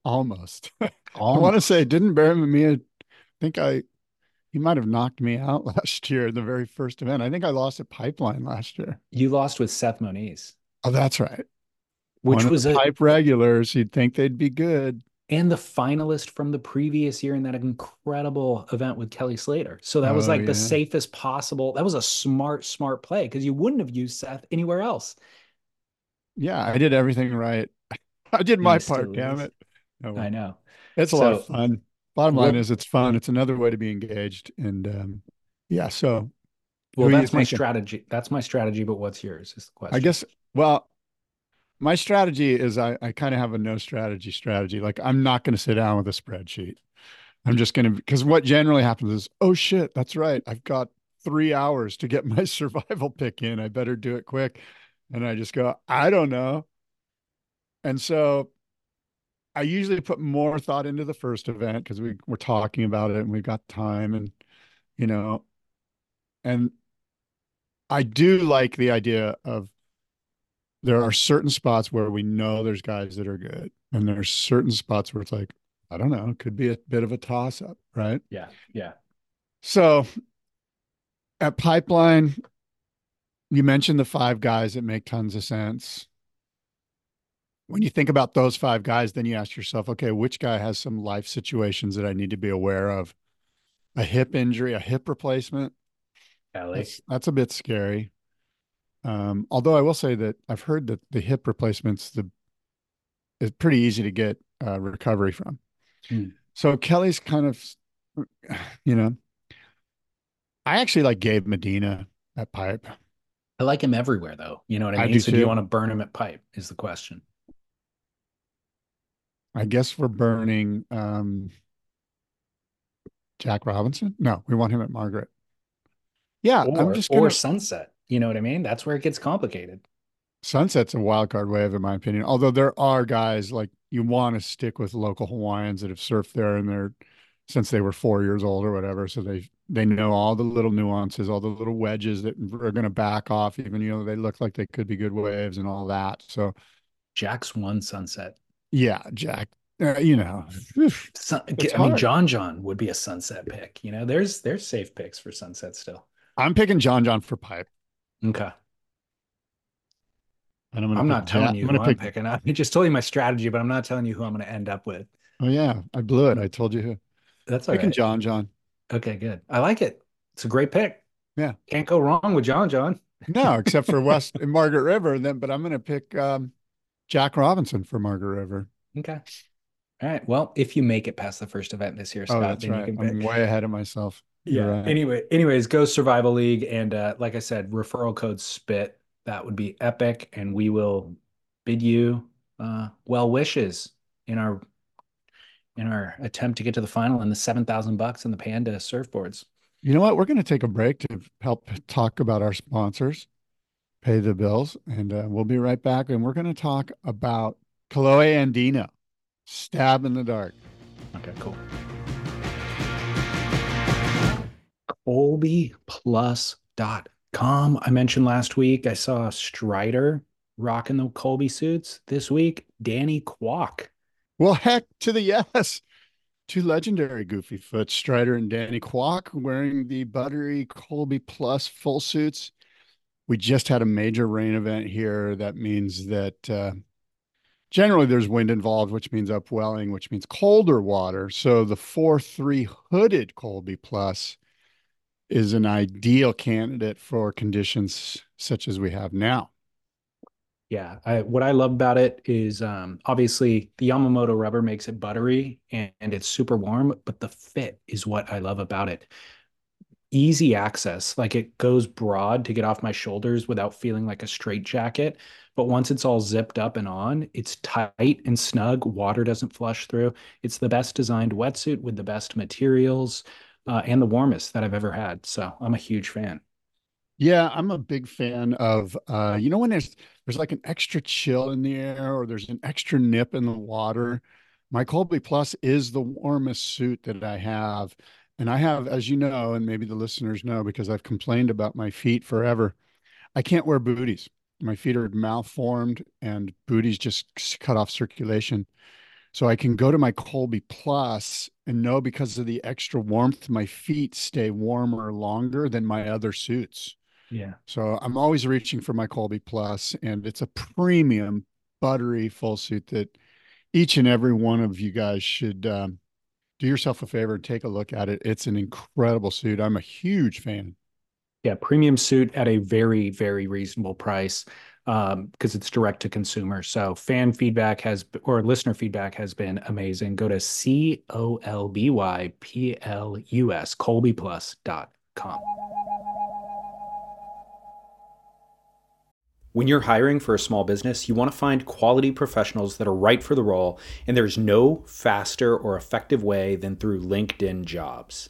Speaker 2: Almost. Almost. I want to say, didn't Barron Mamiya think I he might have knocked me out last year in the very first event. I think I lost at Pipeline last year.
Speaker 1: You lost with Seth Moniz.
Speaker 2: Oh, that's right.
Speaker 1: Which was a
Speaker 2: pipe regulars. You'd think they'd be good.
Speaker 1: And the finalist from the previous year in that incredible event with Kelly Slater. So that was oh, like yeah. the safest possible. That was a smart, smart play because you wouldn't have used Seth anywhere else.
Speaker 2: Yeah, I did everything right. I did my part, damn it.
Speaker 1: Oh, I know.
Speaker 2: It's a so, lot of fun. Bottom line is it's fun. It's another way to be engaged. And um, yeah, so
Speaker 1: well, that's my strategy. That's my strategy. But what's yours? Is the question.
Speaker 2: I guess. Well, my strategy is I, I kind of have a no strategy strategy. Like I'm not going to sit down with a spreadsheet. I'm just going to because what generally happens is, oh shit, that's right. I've got three hours to get my survival pick in. I better do it quick. And I just go, I don't know. And so I usually put more thought into the first event because we we're talking about it and we've got time and you know and I do like the idea of there are certain spots where we know there's guys that are good and there's certain spots where it's like I don't know, it could be a bit of a toss up, right?
Speaker 1: Yeah. Yeah.
Speaker 2: So at Pipeline you mentioned the five guys that make tons of sense. When you think about those five guys, then you ask yourself, okay, which guy has some life situations that I need to be aware of? A hip injury, a hip replacement. That's, that's a bit scary. Um, although I will say that I've heard that the hip replacements the is pretty easy to get uh, recovery from. Hmm. So Kelly's kind of, you know, I actually like Gabe Medina at Pipe.
Speaker 1: I like him everywhere, though. You know what I mean? I so, too. do you want to burn him at Pipe? Is the question.
Speaker 2: I guess we're burning um, Jack Robinson. No, we want him at Margaret. Yeah,
Speaker 1: or, I'm just gonna... or Sunset. You know what I mean? That's where it gets complicated.
Speaker 2: Sunset's a wild card wave, in my opinion. Although there are guys like you want to stick with local Hawaiians that have surfed there and they're since they were four years old or whatever. So they they know all the little nuances, all the little wedges that are going to back off, even you know they look like they could be good waves and all that. So
Speaker 1: Jack's one sunset.
Speaker 2: Yeah, Jack. Uh, you know,
Speaker 1: Sun, I mean, John John would be a sunset pick. You know, there's there's safe picks for sunset still.
Speaker 2: I'm picking John John for pipe.
Speaker 1: Okay. And I'm, I'm not telling you I'm who pick... I'm picking. I just told you my strategy, but I'm not telling you who I'm going to end up with.
Speaker 2: Oh yeah, I blew it. I told you who.
Speaker 1: That's all picking right.
Speaker 2: John John.
Speaker 1: Okay, good. I like it. It's a great pick.
Speaker 2: Yeah,
Speaker 1: can't go wrong with John John.
Speaker 2: no, except for West and Margaret River. Then, but I'm going to pick um, Jack Robinson for Margaret River.
Speaker 1: Okay. All right. Well, if you make it past the first event this year, oh, Scott,
Speaker 2: oh, that's right. I'm way ahead of myself.
Speaker 1: Yeah. Right. Anyway, anyways, go Surfival League, and uh, like I said, referral code SPIT. That would be epic, and we will bid you uh, well wishes in our in our attempt to get to the final and the seven thousand bucks and the Panda surfboards.
Speaker 2: You know what? We're going to take a break to help talk about our sponsors, pay the bills, and uh, we'll be right back. And we're going to talk about Kolohe Andino, stab in the dark.
Speaker 1: Okay, cool. ColbyPlus.com. I mentioned last week I saw Strider rocking the Colby suits. This week, Danny Kwok.
Speaker 2: Well, heck to the yes. Two legendary Goofy Foot, Strider and Danny Kwok, wearing the buttery Colby Plus full suits. We just had a major rain event here. That means that uh, generally there's wind involved, which means upwelling, which means colder water. So the 4 3 hooded Colby Plus is an ideal candidate for conditions such as we have now.
Speaker 1: Yeah, I, what I love about it is um, obviously the Yamamoto rubber makes it buttery and, and it's super warm, but the fit is what I love about it. Easy access, like it goes broad to get off my shoulders without feeling like a straight jacket. But once it's all zipped up and on, it's tight and snug. Water doesn't flush through. It's the best designed wetsuit with the best materials uh, and the warmest that I've ever had. So I'm a huge fan.
Speaker 2: Yeah, I'm a big fan of uh, you know when there's there's like an extra chill in the air or there's an extra nip in the water. My Colby Plus is the warmest suit that I have. And I have, as you know, and maybe the listeners know because I've complained about my feet forever. I can't wear booties. My feet are malformed and booties just cut off circulation. So I can go to my Colby Plus and know because of the extra warmth, my feet stay warmer longer than my other suits.
Speaker 1: Yeah.
Speaker 2: So I'm always reaching for my Colby Plus, and it's a premium buttery full suit that each and every one of you guys should um, do yourself a favor and take a look at it. It's an incredible suit. I'm a huge fan.
Speaker 1: Yeah, premium suit at a very, very reasonable price because um, it's direct to consumer. So fan feedback has or listener feedback has been amazing. Go to C O L B Y P L U S colbyplus.com. When you're hiring for a small business, you want to find quality professionals that are right for the role, and there's no faster or effective way than through LinkedIn jobs.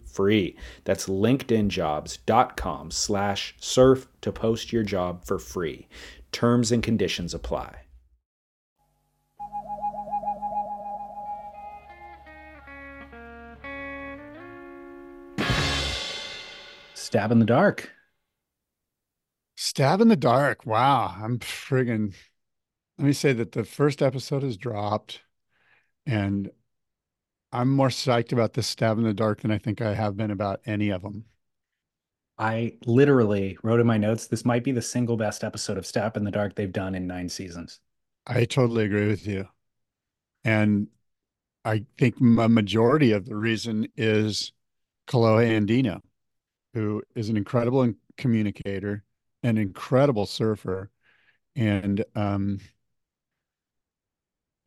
Speaker 3: free. That's linkedinjobs.com slash surf to post your job for free. Terms and conditions apply.
Speaker 1: Stab in the dark.
Speaker 2: Stab in the dark. Wow. I'm friggin' let me say that the first episode has dropped and I'm more psyched about this stab in the dark than I think I have been about any of them.
Speaker 1: I literally wrote in my notes this might be the single best episode of Stab in the Dark they've done in nine seasons.
Speaker 2: I totally agree with you. And I think a majority of the reason is Kolohe Andino, who is an incredible communicator, an incredible surfer. And um,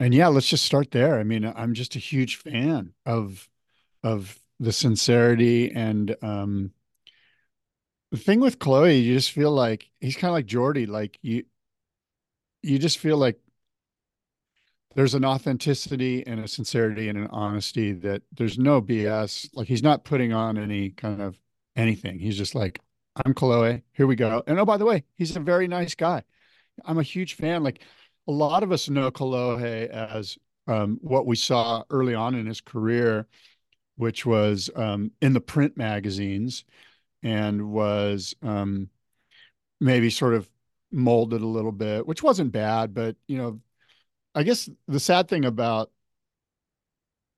Speaker 2: and yeah, let's just start there. I mean, I'm just a huge fan of of the sincerity and um the thing with Kolohe, you just feel like he's kind of like Jordy, like you you just feel like there's an authenticity and a sincerity and an honesty that there's no BS. Like he's not putting on any kind of anything. He's just like, I'm Kolohe, here we go. And oh, by the way, he's a very nice guy. I'm a huge fan. Like a lot of us know Kolohe as um, what we saw early on in his career, which was um, in the print magazines and was um, maybe sort of molded a little bit, which wasn't bad. But, you know, I guess the sad thing about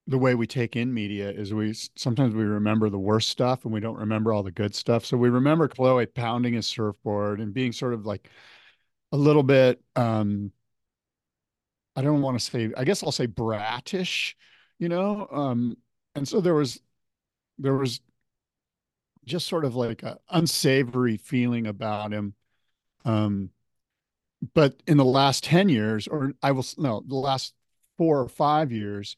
Speaker 2: the way we take in media is we sometimes we remember the worst stuff and we don't remember all the good stuff. So we remember Kolohe pounding his surfboard and being sort of like a little bit um I don't want to say, I guess I'll say bratish, you know? Um, and so there was, there was just sort of like an unsavory feeling about him. Um, but in the last 10 years, or I will, no, the last four or five years,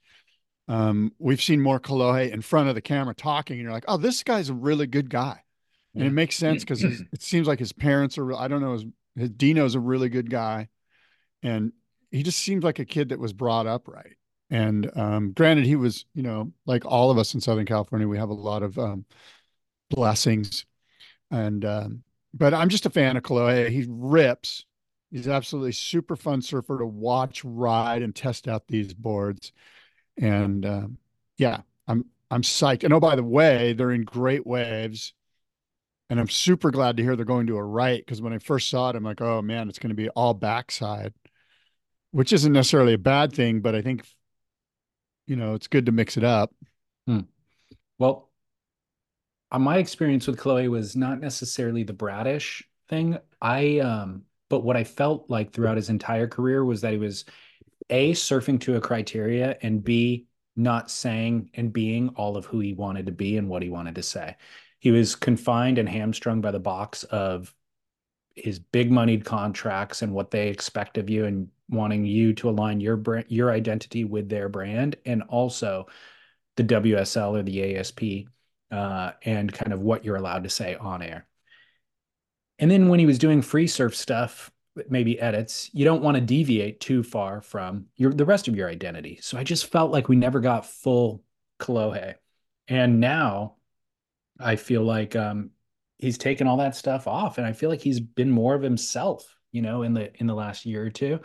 Speaker 2: um, we've seen more Kolohe in front of the camera talking, and you're like, oh, this guy's a really good guy. And yeah. it makes sense because it seems like his parents are, I don't know, his, his Dino's a really good guy. And he just seemed like a kid that was brought up right. And um, granted, he was, you know, like all of us in Southern California, we have a lot of um, blessings. And, um, but I'm just a fan of Kolohe. He rips. He's absolutely super fun surfer to watch, ride, and test out these boards. And um, yeah, I'm I'm psyched. And oh, by the way, they're in great waves. And I'm super glad to hear they're going to a right because when I first saw it, I'm like, oh man, it's going to be all backside which isn't necessarily a bad thing, but I think you know it's good to mix it up.
Speaker 1: Hmm. Well, uh, my experience with Kolohe was not necessarily the bratish thing. I um, but what I felt like throughout his entire career was that he was a surfing to a criteria and b not saying and being all of who he wanted to be and what he wanted to say. He was confined and hamstrung by the box of his big moneyed contracts and what they expect of you and wanting you to align your brand your identity with their brand and also the WSL or the ASP uh, and kind of what you're allowed to say on air. And then when he was doing free surf stuff, maybe edits, you don't want to deviate too far from your the rest of your identity. So I just felt like we never got full Kolohe. And now I feel like um, he's taken all that stuff off and i feel like he's been more of himself you know in the in the last year or two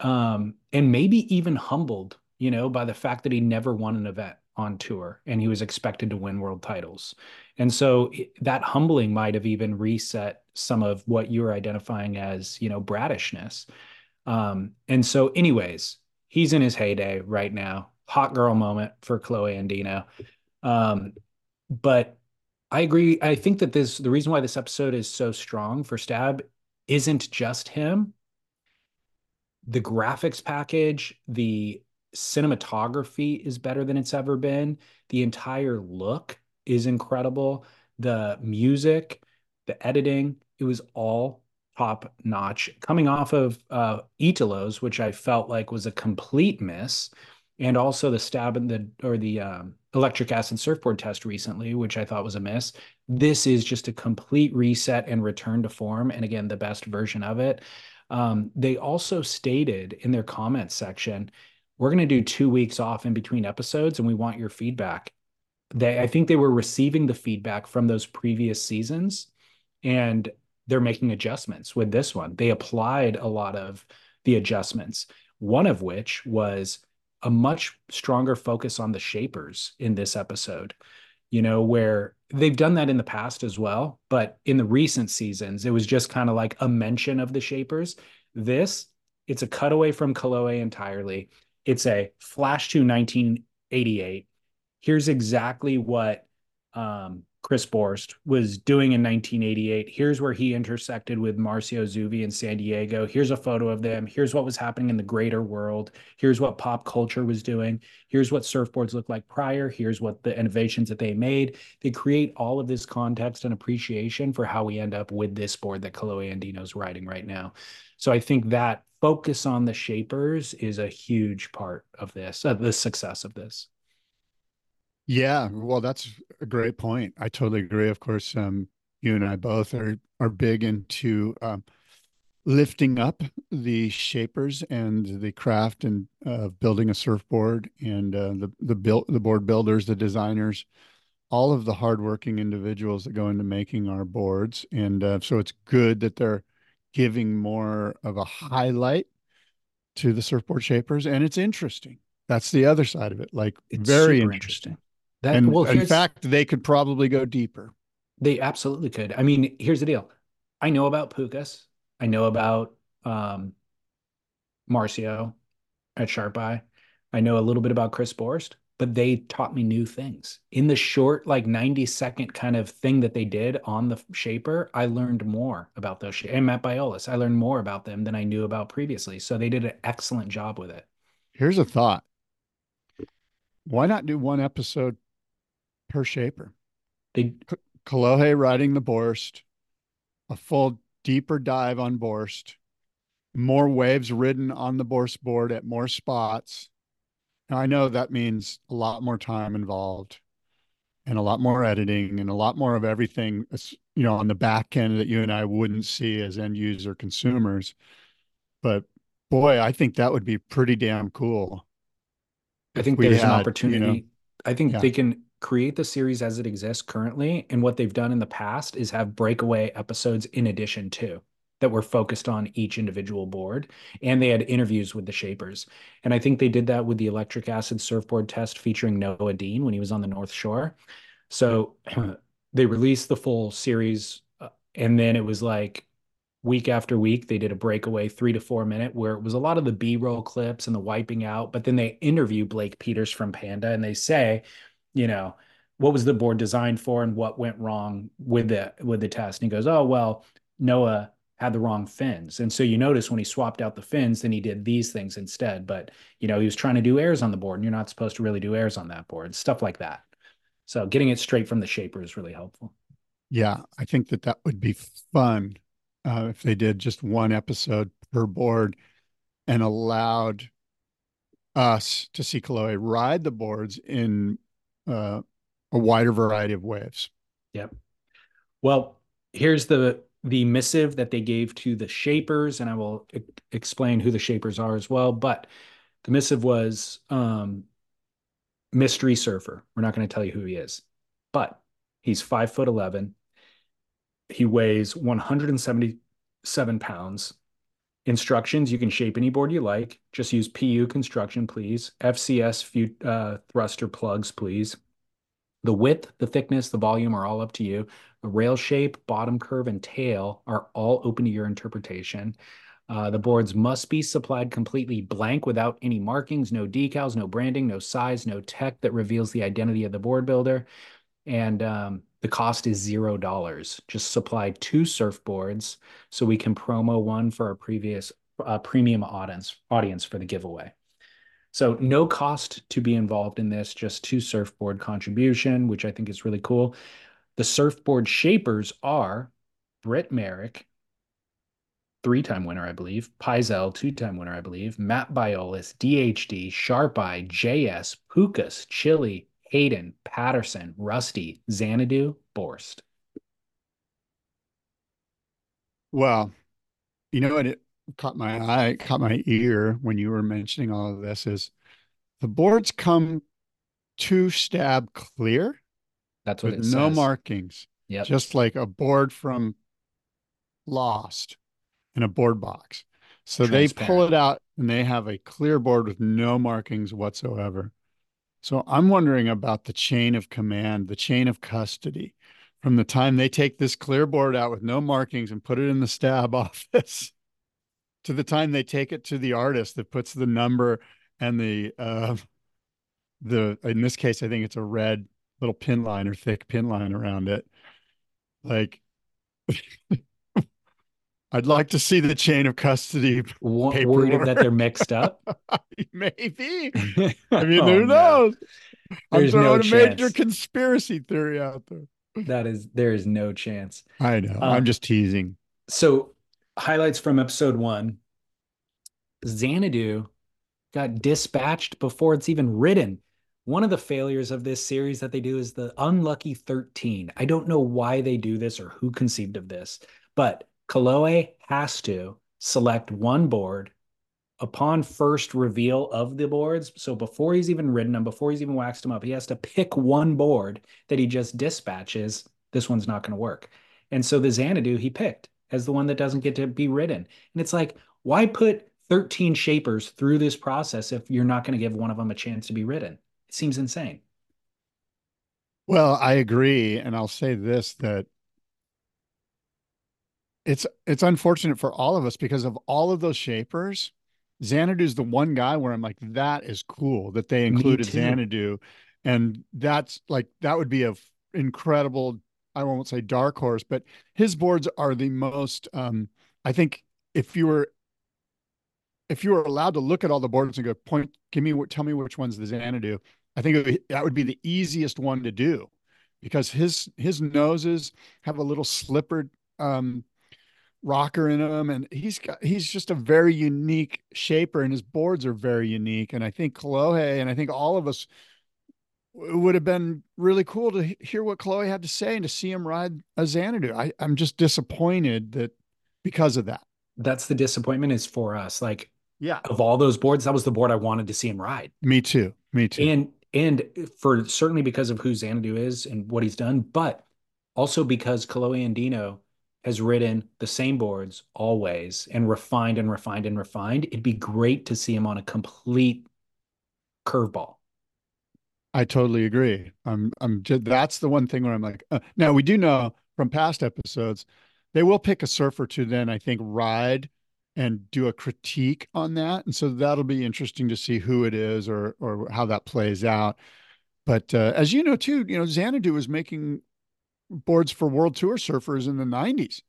Speaker 1: um and maybe even humbled you know by the fact that he never won an event on tour and he was expected to win world titles and so that humbling might have even reset some of what you're identifying as you know brattishness um and so anyways he's in his heyday right now. Hot girl moment for Kolohe Andino. Um, but I agree. I think that this the reason why this episode is so strong for Stab isn't just him. The graphics package, the cinematography is better than it's ever been. The entire look is incredible. The music, the editing, it was all top notch. Coming off of uh, Italo's, which I felt like was a complete miss, and also the stab in the or the um, electric acid surfboard test recently, which I thought was a miss. This is just a complete reset and return to form, and again, the best version of it. Um, they also stated in their comments section, "We're going to do two weeks off in between episodes, and we want your feedback." They, I think, they were receiving the feedback from those previous seasons, and they're making adjustments with this one. They applied a lot of the adjustments. One of which was a much stronger focus on the shapers in this episode, you know, where they've done that in the past as well. But in the recent seasons, it was just kind of like a mention of the shapers. This, it's a cutaway from Kolohe entirely. It's a flash to 1988. Here's exactly what um, Chris Borst was doing in 1988. Here's where he intersected with Marcio Zouvi in San Diego. Here's a photo of them. Here's what was happening in the greater world. Here's what pop culture was doing. Here's what surfboards looked like prior. Here's what the innovations that they made. They create all of this context and appreciation for how we end up with this board that Kolohe Andino's riding right now. So I think that focus on the shapers is a huge part of this, uh, the success of this.
Speaker 2: Yeah, well, that's a great point. I totally agree. Of course, um, you and I both are are big into um, lifting up the shapers and the craft and uh, building a surfboard and uh, the the build the board builders, the designers, all of the hardworking individuals that go into making our boards. And uh, so it's good that they're giving more of a highlight to the surfboard shapers, and it's interesting. That's the other side of it. Like
Speaker 1: it's
Speaker 2: very
Speaker 1: interesting.
Speaker 2: interesting.
Speaker 1: That,
Speaker 2: and
Speaker 1: well,
Speaker 2: in fact, they could probably go deeper.
Speaker 1: They absolutely could. I mean, here's the deal. I know about Pukas. I know about um, Marcio at Sharp Eye. I know a little bit about Chris Borst, but they taught me new things. In the short, like 90 second kind of thing that they did on the Shaper, I learned more about those. And Matt Biolos, I learned more about them than I knew about previously. So they did an excellent job with it.
Speaker 2: Here's a thought. Why not do one episode per shaper.
Speaker 1: They
Speaker 2: Kolohe riding the Borst, a full deeper dive on Borst, more waves ridden on the Borst board at more spots. Now I know that means a lot more time involved and a lot more editing and a lot more of everything you know on the back end that you and I wouldn't see as end user consumers. But boy, I think that would be pretty damn cool.
Speaker 1: I think there's had, an opportunity. You know, I think yeah. they can create the series as it exists currently. And what they've done in the past is have breakaway episodes in addition to that were focused on each individual board. And they had interviews with the shapers. And I think they did that with the electric acid surfboard test featuring Noah Deane when he was on the North Shore. So they released the full series. Uh, and then it was like week after week they did a breakaway three to four minute where it was a lot of the b-roll clips and the wiping out but then they interview blake peters from panda and they say you know, what was the board designed for and what went wrong with the with the test? And he goes, oh well, Noah had the wrong fins. And so you notice when he swapped out the fins, then he did these things instead. But you know, he was trying to do airs on the board, and you're not supposed to really do airs on that board, stuff like that. So getting it straight from the shaper is really helpful.
Speaker 2: Yeah, I think that that would be fun uh, if they did just one episode per board and allowed us to see Kolohe ride the boards in uh, a wider variety of waves.
Speaker 1: Yep. Well, here's the the missive that they gave to the shapers, and I will e- explain who the shapers are as well. But the missive was um, mystery surfer. We're not going to tell you who he is, but he's five foot eleven. He weighs 177 pounds. Instructions: You can shape any board you like. Just use PU construction, please. FCS uh, thruster plugs, please. The width, the thickness, the volume are all up to you. The rail shape, bottom curve, and tail are all open to your interpretation. Uh, the boards must be supplied completely blank without any markings, no decals, no branding, no size, no tech that reveals the identity of the board builder. And um, the cost is zero dollars. Just supply two surfboards so we can promo one for our previous uh, premium audience audience for the giveaway. So no cost to be involved in this, just two surfboard contribution, which I think is really cool. The surfboard shapers are Britt Merrick, three-time winner, I believe, Pyzel, two-time winner, I believe, Matt Biolos, DHD, Sharp Eye, JS, Pukas, Chilli, Hayden, Patterson, Rusty, Xanadu, Borst.
Speaker 2: Well, you know what? It caught my eye, caught my ear when you were mentioning all of this is the boards come two stab clear.
Speaker 1: That's what
Speaker 2: with
Speaker 1: it
Speaker 2: no
Speaker 1: says.
Speaker 2: markings.
Speaker 1: Yep.
Speaker 2: Just like a board from Lost in a board box. So they pull it out and they have a clear board with no markings whatsoever. So I'm wondering about the chain of command, the chain of custody from the time they take this clear board out with no markings and put it in the stab office to the time they take it to the artist that puts the number and the uh the in this case I think it's a red little pin line or thick pin line around it. Like I'd like to see the chain of custody.
Speaker 1: Wo- Worried that they're mixed up.
Speaker 2: Maybe. I mean,
Speaker 1: Oh,
Speaker 2: who
Speaker 1: no.
Speaker 2: knows? I'm
Speaker 1: There's no
Speaker 2: throwing a major conspiracy theory out there.
Speaker 1: That is, there is no chance.
Speaker 2: I know.
Speaker 1: Uh,
Speaker 2: I'm just teasing.
Speaker 1: So, highlights from episode one Xanadu got dispatched before it's even written. One of the failures of this series that they do is the unlucky 13. I don't know why they do this or who conceived of this, but Kolohe has to select one board upon first reveal of the boards. So before he's even written them, before he's even waxed them up, he has to pick one board that he just dispatches. This one's not going to work. And so the Xanadu he picked as the one that doesn't get to be written. And it's like, why put 13 shapers through this process if you're not going to give one of them a chance to be written? It seems insane.
Speaker 2: Well, I agree, and I'll say this that it's it's unfortunate for all of us because of all of those shapers. Xanadu's the one guy where I'm like, that is cool that they included. Xanadu, and that's like that would be a f- incredible. I won't say dark horse, but his boards are the most. Um, I think if you were if you were allowed to look at all the boards and go point, give me what, tell me which one's the Xanadu. I think would, that would be the easiest one to do because his his noses have a little slippered um, rocker in him and he's got he's just a very unique shaper, and his boards are very unique. And I think Kolohe and I think all of us it would have been really cool to hear what Kolohe had to say and to see him ride a Xanadu. I, I'm just disappointed that because of that.
Speaker 1: That's the disappointment is for us. Like
Speaker 2: Yeah.
Speaker 1: of all those boards, that was the board I wanted to see him ride.
Speaker 2: Me too. Me too.
Speaker 1: And and for certainly because of who Xanadu is and what he's done, but also because Kolohe and Andino has ridden the same boards always and refined and refined and refined. It'd be great to see him on a complete curveball.
Speaker 2: I totally agree. I'm I'm just that's the one thing where I'm like, uh, now we do know from past episodes, they will pick a surfer to then I think ride and do a critique on that, and so that'll be interesting to see who it is or or how that plays out. But uh, as you know too, you know Xanadu was making boards for World Tour surfers in the 90s,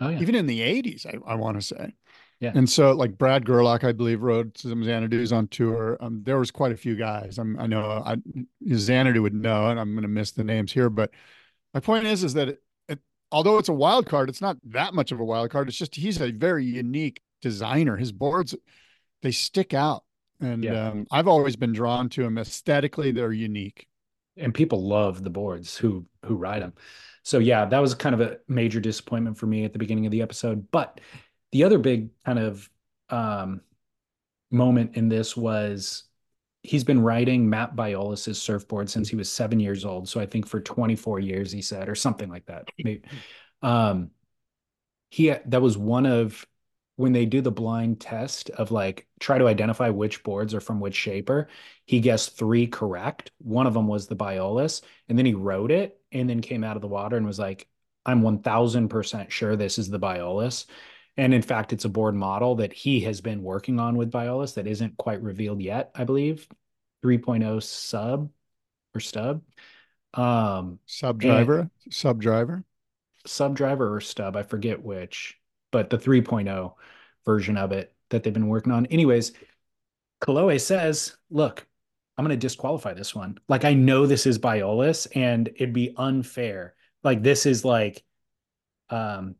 Speaker 1: Oh yeah.
Speaker 2: even in the 80s. I, I want to say.
Speaker 1: Yeah.
Speaker 2: And so, like Brad Gerlach, I believe, rode some Xanadus on tour. Um, there was quite a few guys. I'm, I know I, Xanadu would know, and I'm going to miss the names here. But my point is, is that it, it, although it's a wild card, it's not that much of a wild card. It's just he's a very unique designer. His boards, they stick out, and
Speaker 1: Yeah.
Speaker 2: um, I've always been drawn to him aesthetically. They're unique.
Speaker 1: And people love the boards who who ride them. So yeah, that was kind of a major disappointment for me at the beginning of the episode. But the other big kind of um, moment in this was he's been riding Matt Biolos's surfboard since he was seven years old. So I think for 24 years, he said, or something like that. Maybe. Um, he that was one of when they do the blind test of like try to identify which boards are from which shaper, he guessed three correct. One of them was the Biolos, and then he wrote it and then came out of the water and was like, I'm 1000% sure this is the Biolos. And in fact, it's a board model that he has been working on with Biolos that isn't quite revealed yet, I believe. 3.0 sub or stub. Um,
Speaker 2: sub driver, sub driver,
Speaker 1: sub driver or stub. I forget which, but the 3.0 version of it that they've been working on. Anyways, Kolohe says, look, I'm going to disqualify this one. Like, I know this is Biolos and it'd be unfair. Like, this is like, um,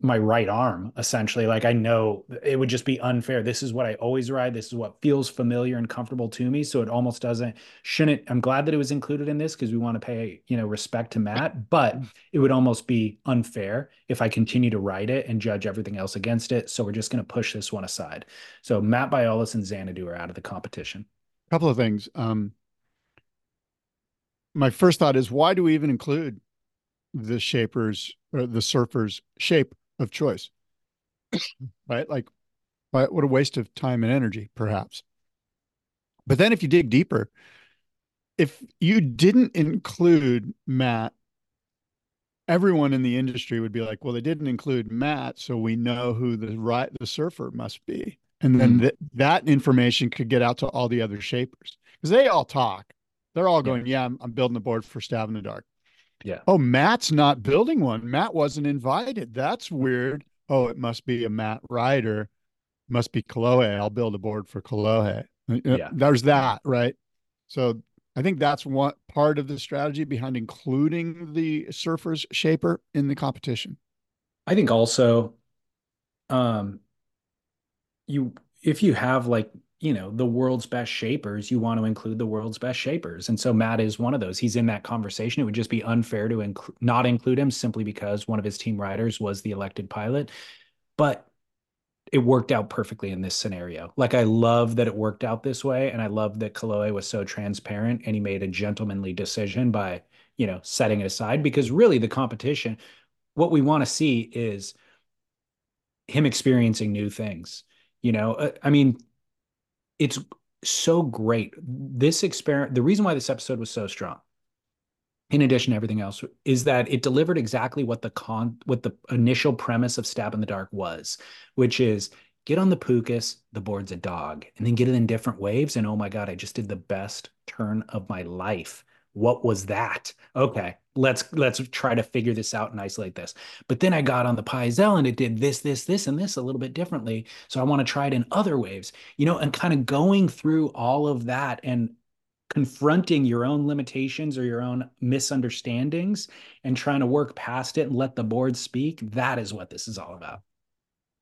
Speaker 1: my right arm essentially. Like i know it would just be unfair. This is what i always ride. This is what feels familiar and comfortable to me. So it almost doesn't shouldn't i'm glad that it was included in this because we want to pay you know respect to matt but it would almost be unfair if i continue to ride it and judge everything else against it. So we're just going to push this one aside. So matt biolos and xanadu are out of the competition.
Speaker 2: A couple of things. Um my first thought is why do we even include the shapers or the surfers shape of choice. right? Like, what a waste of time and energy, perhaps. But then if you dig deeper, if you didn't include Matt, everyone in the industry would be like, well, they didn't include Matt, so we know who the right the surfer must be. And then mm-hmm. th- that information could get out to all the other shapers because they all talk. They're all going, yeah, yeah I'm, I'm building a board for Stab in the Dark.
Speaker 1: Yeah.
Speaker 2: Oh, Matt's not building one. Matt wasn't invited. That's weird. Oh, it must be a Matt rider. Must be Kolohe. I'll build a board for Kolohe. Uh, yeah. There's that, right? So I think that's one part of the strategy behind including the surfers shaper in the competition.
Speaker 1: I think also um you if you have like you know the world's best shapers you want to include the world's best shapers. And so matt is one of those. He's in that conversation. It would just be unfair to inc- not include him simply because one of his team riders was the elected pilot. But it worked out perfectly in this scenario. Like i love that it worked out this way. And i love that Kolohe was so transparent and he made a gentlemanly decision by you know setting it aside because really the competition what we want to see is him experiencing new things you know? Uh, i mean it's so great. This experiment, the reason why this episode was so strong, in addition to everything else, is that it delivered exactly what the con what the initial premise of Stab in the Dark was, which is get on the Pukas, the board's a dog, and then get it in different waves. And oh my God, I just did the best turn of my life. What was that? Okay, let's let's try to figure this out and isolate this. But then I got on the Pyzel and it did this, this, this, and this a little bit differently. So I want to try it in other waves, you know, and kind of going through all of that and confronting your own limitations or your own misunderstandings and trying to work past it and let the board speak. That is what this is all about.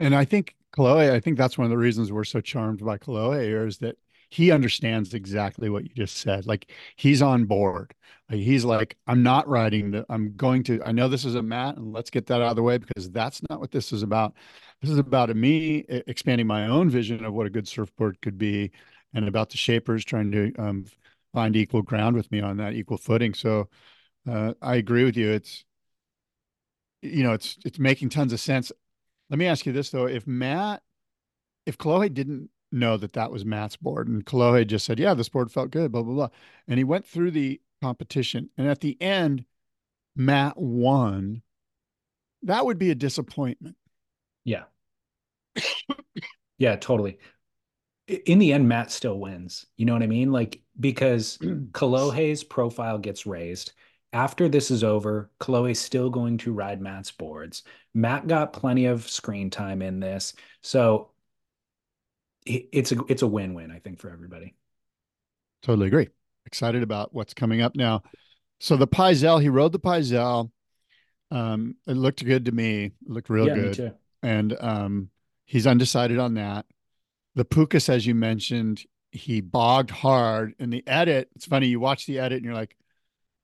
Speaker 2: And I think Kolohe, I think that's one of the reasons we're so charmed by here is that he understands exactly what you just said. Like he's on board. He's like, I'm not writing the, I'm going to, I know this is a mat and let's get that out of the way because that's not what this is about. This is about me expanding my own vision of what a good surfboard could be and about the shapers trying to um, find equal ground with me on that equal footing. So uh, I agree with you. It's, you know, it's, it's making tons of sense. Let me ask you this though. If Matt, if Kolohe didn't know that that was Matt's board. And Kolohe just said, yeah, this board felt good, blah, blah, blah. And he went through the competition. And at the end, Matt won. That would be a disappointment.
Speaker 1: Yeah. yeah, totally. In the end, Matt still wins. You know what I mean? Like, because Kolohe's profile gets raised. After this is over, Kolohe's still going to ride Matt's boards. Matt got plenty of screen time in this. So it's a it's a win-win i think for everybody
Speaker 2: totally agree excited about what's coming up now so the Pyzel, he rode the Pyzel. Um, it looked good to me. It looked real yeah, good. And um, he's undecided on that. The Pukas, as you mentioned, he bogged hard. In the edit, it's funny, you watch the edit and you're like,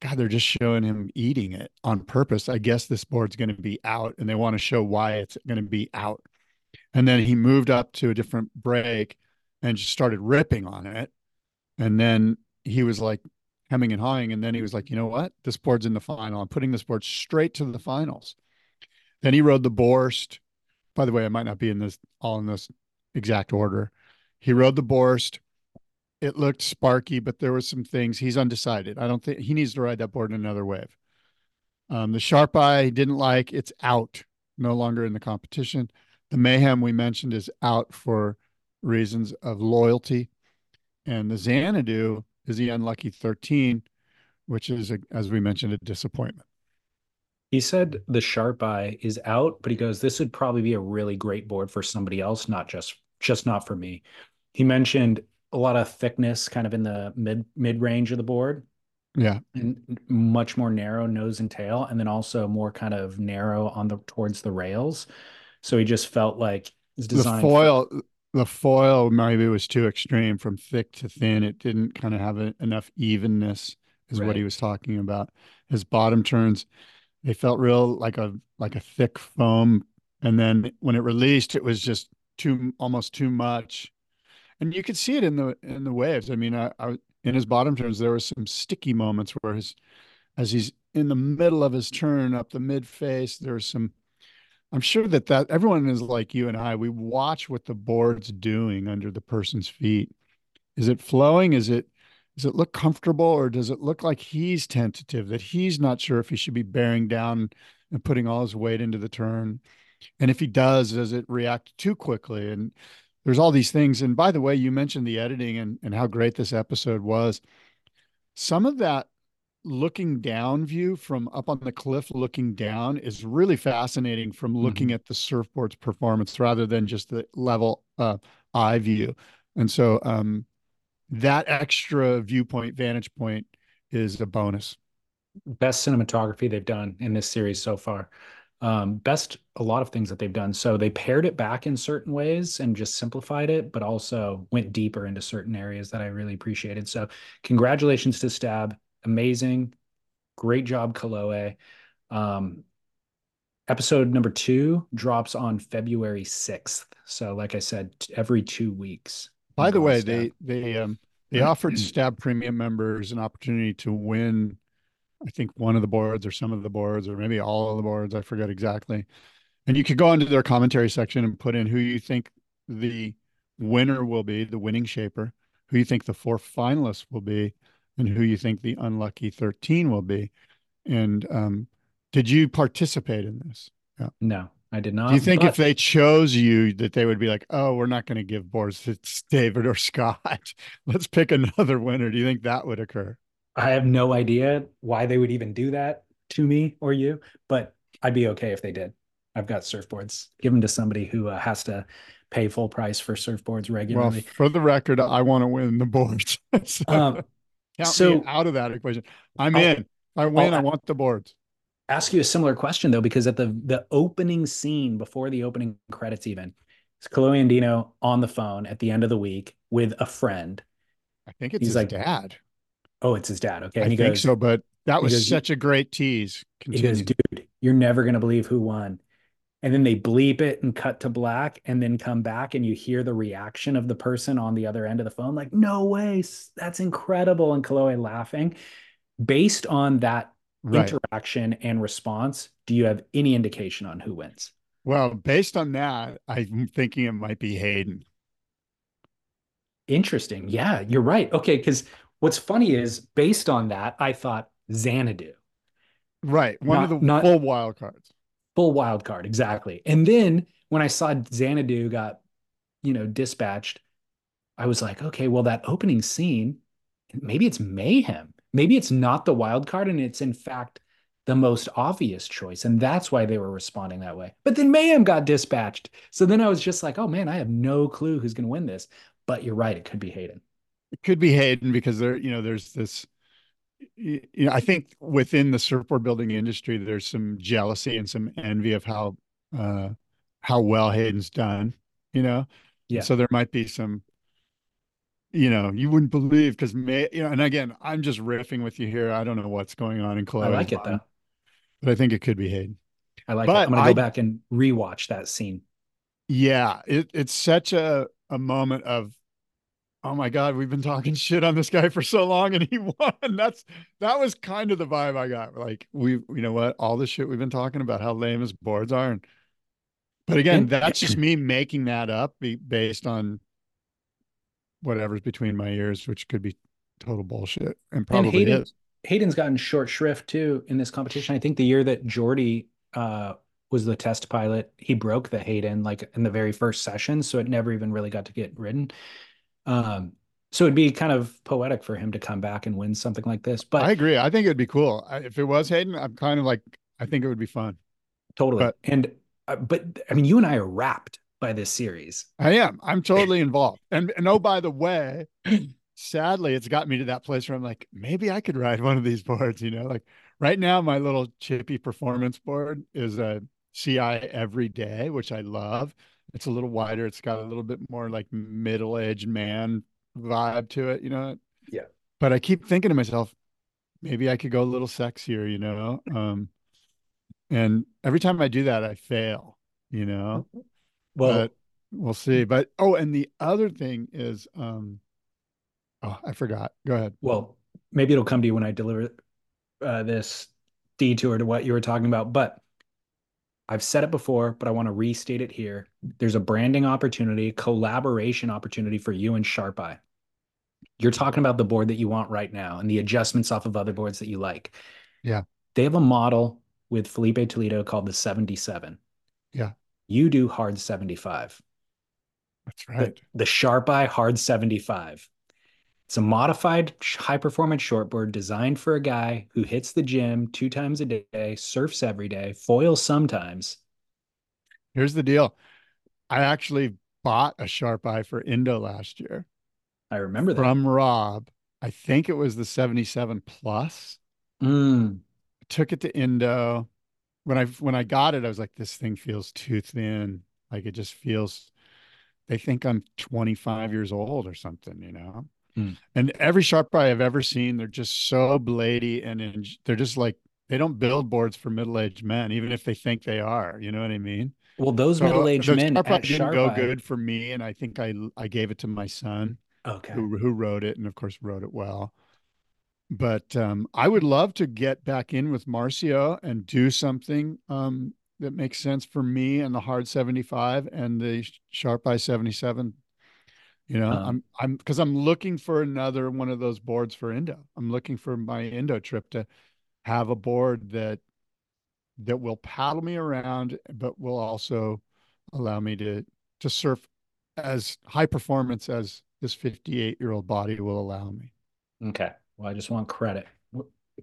Speaker 2: God, they're just showing him eating it on purpose. I guess this board's going to be out and they want to show why it's going to be out. And then he moved up to a different break and just started ripping on it. And then he was like hemming and hawing. And then he was like, you know what? This board's in the final. I'm putting this board straight to the finals. Then he rode the Borst. By the way, I might not be in this all in this exact order. He rode the Borst. It looked sparky, but there were some things he's undecided. I don't think he needs to ride that board in another wave. Um, the Sharp Eye didn't like. It's out, no longer in the competition. The mayhem we mentioned is out for reasons of loyalty, and the Xanadu is the unlucky 13, which is, a, as we mentioned, a disappointment.
Speaker 1: He said the sharp eye is out, but he goes, this would probably be a really great board for somebody else, not just just not for me. He mentioned a lot of thickness kind of in the mid mid range of the board.
Speaker 2: Yeah.
Speaker 1: And much more narrow nose and tail, and then also more kind of narrow on the towards the rails. So he just felt like
Speaker 2: the foil for, the foil maybe was too extreme from thick to thin. It didn't kind of have a, enough evenness, is right. what he was talking about. His bottom turns they felt real like a like a thick foam, and then when it released, it was just too almost too much, and you could see it in the in the waves. I mean, I, I in his bottom turns there were some sticky moments where his as he's in the middle of his turn up the mid face, there's some. I'm sure that that everyone is like you and I. We watch what the board's doing under the person's feet. Is it flowing? Is it does it look comfortable or does it look like he's tentative that he's not sure if he should be bearing down and putting all his weight into the turn and if he does does it react too quickly and there's all these things and by the way you mentioned the editing and, and how great this episode was some of that looking down view from up on the cliff looking down is really fascinating from looking mm-hmm. at the surfboard's performance rather than just the level uh, eye view and so um, that extra viewpoint, vantage point is a bonus.
Speaker 1: Best cinematography they've done in this series so far. Um, best a lot of things that they've done. So they paired it back in certain ways and just simplified it, but also went deeper into certain areas that I really appreciated. So congratulations to Stab. Amazing. Great job, Kolohe. Um, episode number two drops on February 6th. So like I said, every two weeks.
Speaker 2: By the way, they they um they offered Stab Premium members an opportunity to win, I think one of the boards or some of the boards or maybe all of the boards. I forget exactly. And you could go into their commentary section and put in who you think the winner will be, the winning shaper, who you think the four finalists will be, and who you think the unlucky 13 will be. And um, did you participate in this?
Speaker 1: Yeah. No. I did not.
Speaker 2: Do you think but... if they chose you that they would be like, oh, we're not going to give boards to David or Scott. Let's pick another winner. Do you think that would occur?
Speaker 1: I have no idea why they would even do that to me or you, but I'd be okay if they did. I've got surfboards. Give them to somebody who uh, has to pay full price for surfboards regularly.
Speaker 2: Well, for the record, I want to win the boards. so um, count so, out of that equation. I'm I'll, in. I win, I'll, I want the boards
Speaker 1: ask you a similar question though, because at the the opening scene before the opening credits, even it's Kolohe Andino on the phone at the end of the week with a friend.
Speaker 2: I think it's He's his like, dad.
Speaker 1: Oh, it's his dad. Okay,
Speaker 2: and I think goes, so, but that was goes, such a great tease.
Speaker 1: Continue. He goes, dude, you're never gonna believe who won. And then they bleep it and cut to black, and then come back, and you hear the reaction of the person on the other end of the phone, like, "No way, that's incredible!" And Kolohe laughing. Based on that right. interaction and response, do you have any indication on who wins?
Speaker 2: Well, based on that, I'm thinking it might be Hayden.
Speaker 1: Interesting. Yeah, you're right. Okay, because what's funny is based on that, I thought Xanadu.
Speaker 2: Right. One not, of the not, full wild cards.
Speaker 1: Full wild card, exactly. And then when I saw Xanadu got, you know, dispatched, I was like, okay, well, that opening scene, maybe it's mayhem. Maybe it's not the wild card and it's in fact the most obvious choice. And that's why they were responding that way. But then mayhem got dispatched. So then i was just like oh man i have no clue who's going to win this. But you're right it could be hayden.
Speaker 2: It could be hayden because there you know there's this you know i think within the surfboard building industry there's some jealousy and some envy of how uh how well hayden's done you know yeah so there might be some you know, you wouldn't believe because may you know, and again, I'm just riffing with you here. I don't know what's going on in Kolohe. I
Speaker 1: like it though.
Speaker 2: But I think it could be Hayden.
Speaker 1: I like but it. I'm gonna go I, back and rewatch that scene.
Speaker 2: Yeah, it, it's such a a moment of oh my god, we've been talking shit on this guy for so long and he won. That's that was kind of the vibe I got. Like we you know what, all the shit we've been talking about, how lame his boards are. And, but again, that's just me making that up based on whatever's between my ears, which could be total bullshit and probably and Hayden, is.
Speaker 1: Hayden's gotten short shrift too in this competition. I think the year that Jordy uh, was the test pilot. He broke the Hayden like in the very first session, so it never even really got to get ridden. Um, so it'd be kind of poetic for him to come back and win something like this. But
Speaker 2: I agree. I think it'd be cool if it was Hayden. I'm kind of like I think it would be fun.
Speaker 1: Totally. But, and uh, but I mean, you and I are wrapped by this series.
Speaker 2: I am. I'm totally involved. And and oh, by the way, sadly, it's got me to that place where I'm like, maybe I could ride one of these boards. You know, like right now, my little chippy performance board is a CI every day, which I love. It's a little wider. It's got a little bit more like middle aged man vibe to it, you know?
Speaker 1: Yeah.
Speaker 2: But I keep thinking to myself, maybe I could go a little sexier, you know? Um, and every time I do that, I fail, you know?
Speaker 1: Well,
Speaker 2: but we'll see. But, oh, and the other thing is, um, oh, I forgot. Go ahead.
Speaker 1: Well, maybe it'll come to you when I deliver uh, this detour to what you were talking about. But I've said it before, but I want to restate it here. There's a branding opportunity, collaboration opportunity for you and Sharp Eye. You're talking about the board that you want right now and the adjustments off of other boards that you like.
Speaker 2: Yeah.
Speaker 1: They have a model with Filipe Toledo called the 77.
Speaker 2: Yeah.
Speaker 1: You do hard 75.
Speaker 2: That's right.
Speaker 1: The, the Sharp Eye hard 75 it's a modified high performance shortboard designed for a guy who hits the gym two times a day, surfs every day, foils sometimes.
Speaker 2: Here's the deal. I actually bought a sharp eye for Indo last year.
Speaker 1: I remember that.
Speaker 2: From Rob. I think it was the 77 plus.
Speaker 1: Mm.
Speaker 2: took it to Indo. When I when I got it, I was like, this thing feels too thin. Like it just feels they think I'm 25 years old or something, you know.
Speaker 1: Mm.
Speaker 2: And every sharp eye I've ever seen, they're just so blady and in, they're just like they don't build boards for middle-aged men, even if they think they are. You know what I mean?
Speaker 1: Well, those so middle-aged men
Speaker 2: sharp
Speaker 1: at
Speaker 2: didn't
Speaker 1: sharp
Speaker 2: go
Speaker 1: eye.
Speaker 2: good for me, and I think I I gave it to my son,
Speaker 1: okay,
Speaker 2: who who wrote it, and of course wrote it well. But um, I would love to get back in with Marcio and do something um, that makes sense for me and the hard 75 and the sharp eye 77 you know,
Speaker 1: Um,
Speaker 2: I'm I'm because I'm looking for another one of those boards for Indo. I'm looking for my Indo trip to have a board that that will paddle me around, but will also allow me to to surf as high performance as this 58 year old body will allow me.
Speaker 1: Okay. Well, I just want credit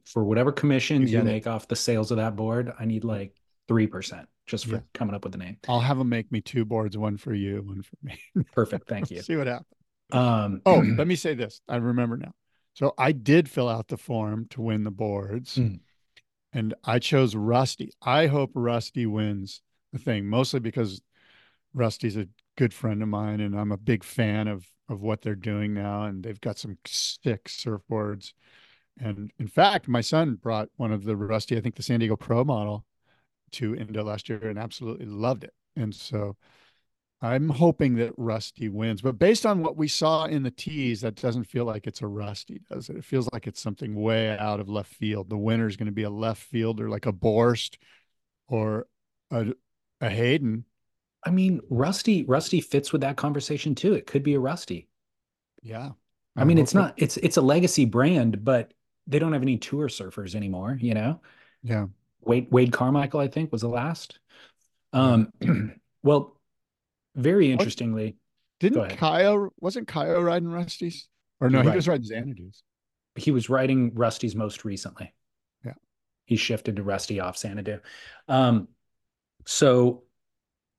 Speaker 1: for whatever commissions
Speaker 2: You
Speaker 1: you
Speaker 2: get it.
Speaker 1: make off the sales of that board. I need like 3% just for
Speaker 2: Yeah.
Speaker 1: coming up with the name.
Speaker 2: I'll have them make me two boards, one for you, one for me.
Speaker 1: Perfect. Thank you.
Speaker 2: See what happens.
Speaker 1: Um,
Speaker 2: Oh, let me say this. I remember now. So I did fill out the form to win the boards,
Speaker 1: Mm.
Speaker 2: and I chose Rusty. I hope Rusty wins the thing, mostly because Rusty's a good friend of mine, and I'm a big fan of of what they're doing now. And they've got some sick surfboards. And in fact, my son brought one of the Rusty, I think the San Diego Pro model, to Indo last year and absolutely loved it. And so I'm hoping that Rusty wins, but based on what we saw in the tees, that doesn't feel like it's a Rusty, does it? It feels like it's something way out of left field. The winner is going to be a left fielder like a Borst or a, a Hayden.
Speaker 1: I mean, Rusty, Rusty fits with that conversation too. It could be a Rusty.
Speaker 2: Yeah.
Speaker 1: I mean, it's not, it's, it's a legacy brand, but they don't have any tour surfers anymore, you know?
Speaker 2: Yeah.
Speaker 1: Wade, Wade Carmichael, I think was the last. Um, well, very interestingly,
Speaker 2: Didn't. Kyle, wasn't Kyle riding Rusty's? Or no,
Speaker 1: You're
Speaker 2: he
Speaker 1: right.
Speaker 2: was riding Xanadu's.
Speaker 1: he was riding Rusty's most recently.
Speaker 2: Yeah.
Speaker 1: He shifted to Rusty off Xanadu. Um, so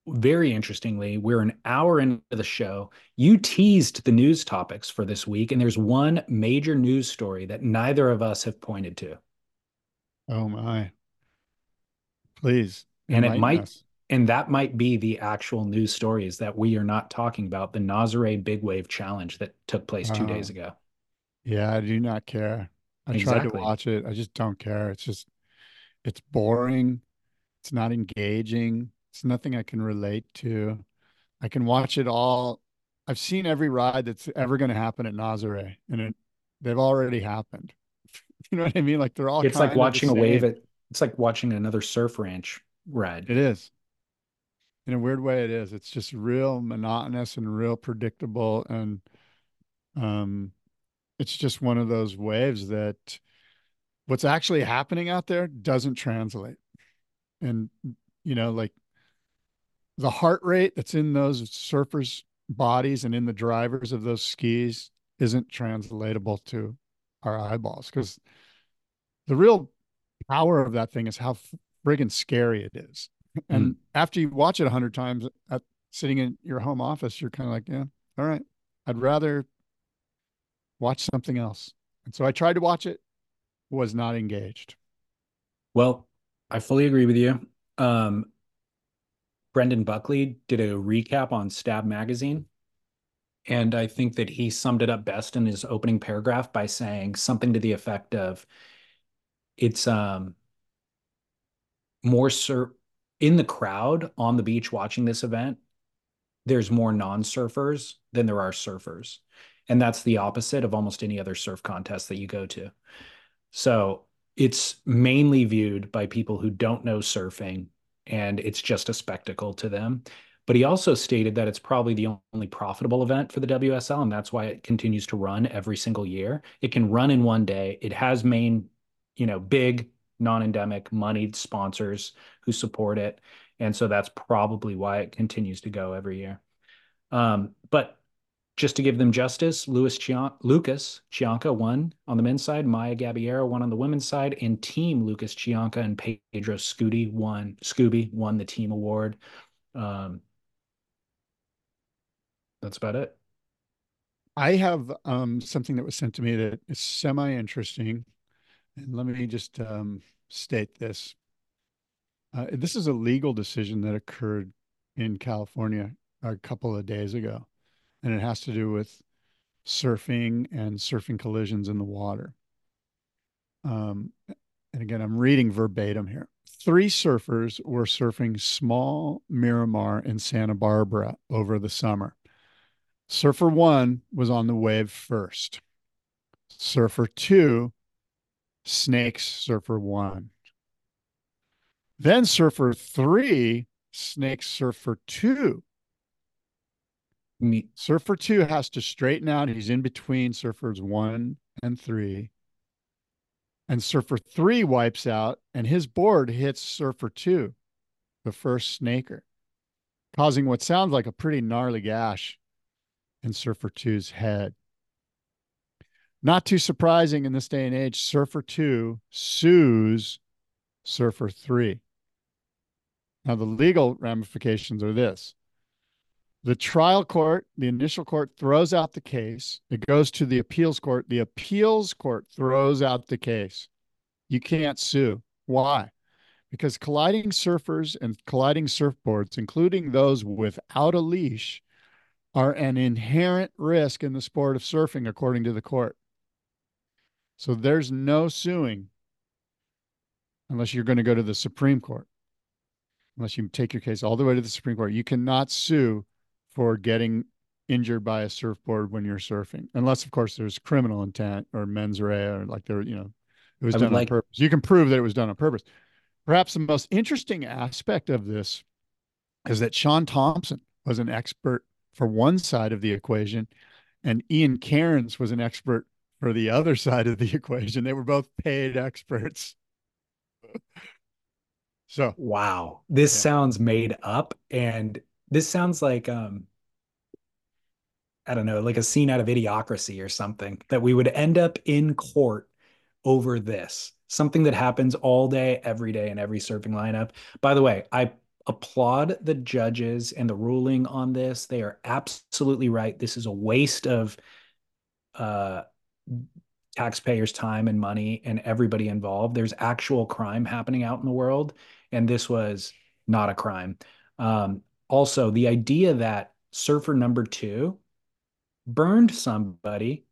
Speaker 1: very interestingly, we're an hour into the show. You teased the news topics for this week, and there's one major news story that neither of us have pointed to.
Speaker 2: Oh my. Please.
Speaker 1: And it might
Speaker 2: us.
Speaker 1: and that might be the actual news story is that we are not talking about the Nazare Big Wave Challenge that took place two days ago.
Speaker 2: Yeah, I do not care. I tried to watch it. I just don't care. It's just, it's boring. It's not engaging. It's nothing I can relate to. I can watch it all. I've seen every ride that's ever going to happen at Nazare, and it, they've already happened. You know what I mean? Like they're all.
Speaker 1: It's like
Speaker 2: kind of the
Speaker 1: watching a wave at it's like watching another surf ranch ride.
Speaker 2: It is. In a weird way, it is. It's just real monotonous and real predictable. And um, it's just one of those waves that what's actually happening out there doesn't translate. And you know, like the heart rate that's in those surfers' bodies and in the drivers of those skis isn't translatable to our eyeballs because the real power of that thing is how friggin' scary it is. And mm. after you watch it a hundred times at sitting in your home office, you're kind of like, yeah, all right, I'd rather watch something else. And so I tried to watch it, was not engaged.
Speaker 1: Well, I fully agree with you. Um, Brendan Buckley did a recap on Stab Magazine. And I think that he summed it up best in his opening paragraph by saying something to the effect of it's um more sur- in the crowd on the beach watching this event, there's more non-surfers than there are surfers. And that's the opposite of almost any other surf contest that you go to. So it's mainly viewed by people who don't know surfing and it's just a spectacle to them. But he also stated that it's probably the only profitable event for the WSL, and that's why it continues to run every single year. It can run in one day. It has main, you know, big non-endemic moneyed sponsors who support it, and so that's probably why it continues to go every year. Um, but just to give them justice, Louis Chian- Lucas Chianca won on the men's side, Maya Gabeira won on the women's side, and Team Lucas Chianca and Pedro Scooby won. Scooby won the team award. Um, that's about it.
Speaker 2: I have um, something that was sent to me that is semi interesting, and let me just um, state this. Uh, this is a legal decision that occurred in California a couple of days ago and it has to do with surfing and surfing collisions in the water. Um, and again, I'm reading verbatim here. Three surfers were surfing small Miramar in Santa Barbara over the summer. Surfer one was on the wave first. Surfer two snakes surfer one. Then surfer three snakes surfer two. Me. Surfer two has to straighten out. He's in between surfers one and three. And surfer three wipes out, and his board hits surfer two, the first snaker, causing what sounds like a pretty gnarly gash in surfer two's head. Not too surprising in this day and age, surfer two sues surfer three. Now, the legal ramifications are this the trial court, the initial court throws out the case. It goes to the appeals court. The appeals court throws out the case. You can't sue. Why? Because colliding surfers and colliding surfboards, including those without a leash, are an inherent risk in the sport of surfing, according to the court. So there's no suing unless you're going to go to the Supreme Court, unless you take your case all the way to the Supreme Court. You cannot sue for getting injured by a surfboard when you're surfing, unless of course there's criminal intent or mens rea or like there, you know, it was I done like... on purpose. You can prove that it was done on purpose. Perhaps the most interesting aspect of this is that Shaun Tomson was an expert for one side of the equation, and Ian Cairns was an expert for the other side of the equation. They were both paid experts. so
Speaker 1: wow, this yeah. sounds made up and this sounds like um I don't know, like a scene out of Idiocracy or something that we would end up in court over this. Something that happens all day, every day in every surfing lineup. By the way, I applaud the judges and the ruling on this. They are absolutely right. This is a waste of uh taxpayers' time and money and everybody involved. There's actual crime happening out in the world, and this was not a crime. Um, also the idea that surfer number two burned somebody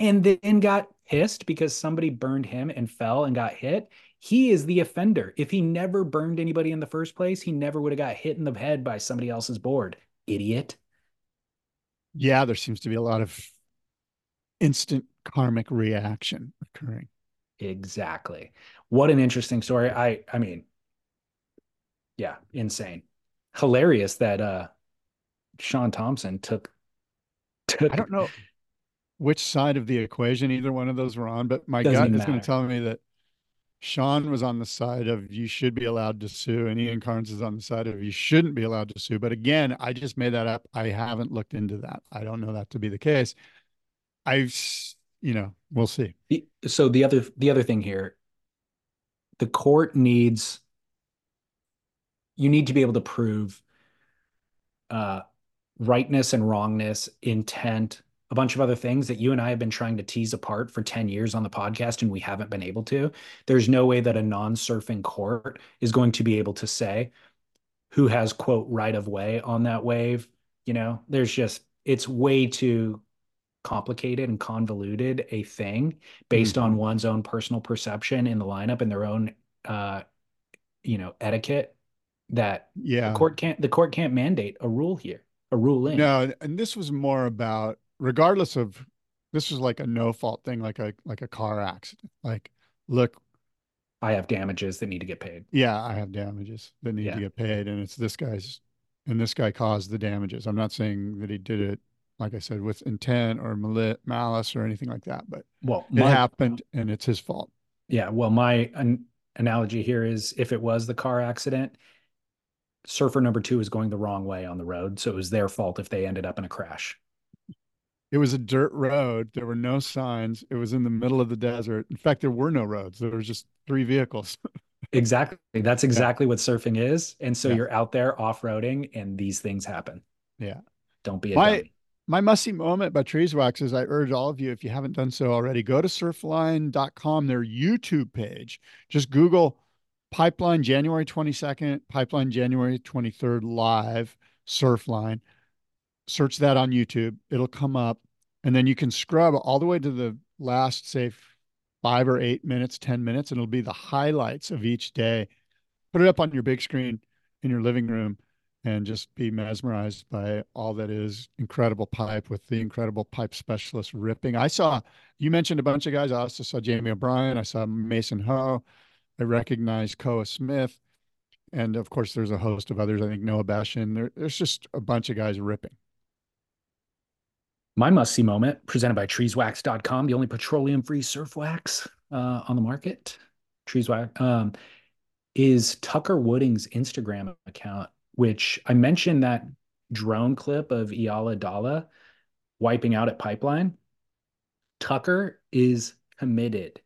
Speaker 1: and then got pissed because somebody burned him and fell and got hit he is the offender if he never burned anybody in the first place he never would have got hit in the head by somebody else's board idiot
Speaker 2: yeah there seems to be a lot of instant karmic reaction occurring
Speaker 1: exactly what an interesting story i i mean yeah insane hilarious that uh Shaun Tomson took
Speaker 2: took I don't know which side of the equation either one of those were on, but my gut is going to tell me that Shaun was on the side of you should be allowed to sue, and Ian Cairns is on the side of you shouldn't be allowed to sue. But again, I just made that up. I haven't looked into that. I don't know that to be the case. I've, you know, we'll see.
Speaker 1: So the other the other thing here, the court needs you need to be able to prove uh, rightness and wrongness, intent, a bunch of other things that you and I have been trying to tease apart for 10 years on the podcast and we haven't been able to. There's no way that a non surfing court is going to be able to say who has, quote, right of way on that wave. You know, there's just, it's way too complicated and convoluted a thing based mm-hmm. on one's own personal perception in the lineup and their own, uh, you know, etiquette that
Speaker 2: yeah
Speaker 1: the court can't the court can't mandate a rule here a ruling
Speaker 2: no and this was more about regardless of this was like a no fault thing, like a like a car accident. Like, look,
Speaker 1: I have damages that need to get paid.
Speaker 2: Yeah, I have damages that need yeah. to get paid, and it's this guy's, and this guy caused the damages. I'm not saying that he did it, like I said, with intent or malice or anything like that, but
Speaker 1: well,
Speaker 2: it my, happened, and it's his fault.
Speaker 1: Yeah. Well, my an, analogy here is if it was the car accident, surfer number two is going the wrong way on the road, so it was their fault if they ended up in a crash.
Speaker 2: It was a dirt road. There were no signs. It was in the middle of the desert. In fact, there were no roads. There was just three vehicles.
Speaker 1: exactly. That's exactly yeah. what surfing is. And so yeah. you're out there off-roading and these things happen.
Speaker 2: Yeah.
Speaker 1: Don't be a
Speaker 2: my,
Speaker 1: dummy.
Speaker 2: My musty moment by Treeswax is I urge all of you, if you haven't done so already, go to surfline.com, their YouTube page. Just Google Pipeline January 22nd, Pipeline January 23rd live Surfline search that on YouTube. It'll come up, and then you can scrub all the way to the last, say, five or eight minutes, 10 minutes, and it'll be the highlights of each day. Put it up on your big screen in your living room and just be mesmerized by all that is incredible pipe with the incredible pipe specialist ripping. I saw, you mentioned a bunch of guys. I also saw Jamie O'Brien. I saw Mason Ho. I recognized Koa Smith. And of course, there's a host of others. I think Noah Beschen. There, there's just a bunch of guys ripping.
Speaker 1: My must see moment presented by treeswax.com, the only petroleum free surf wax uh, on the market. Treeswax um, is Tucker Wooding's Instagram account, which I mentioned that drone clip of Iala Dalla wiping out at Pipeline. Tucker is committed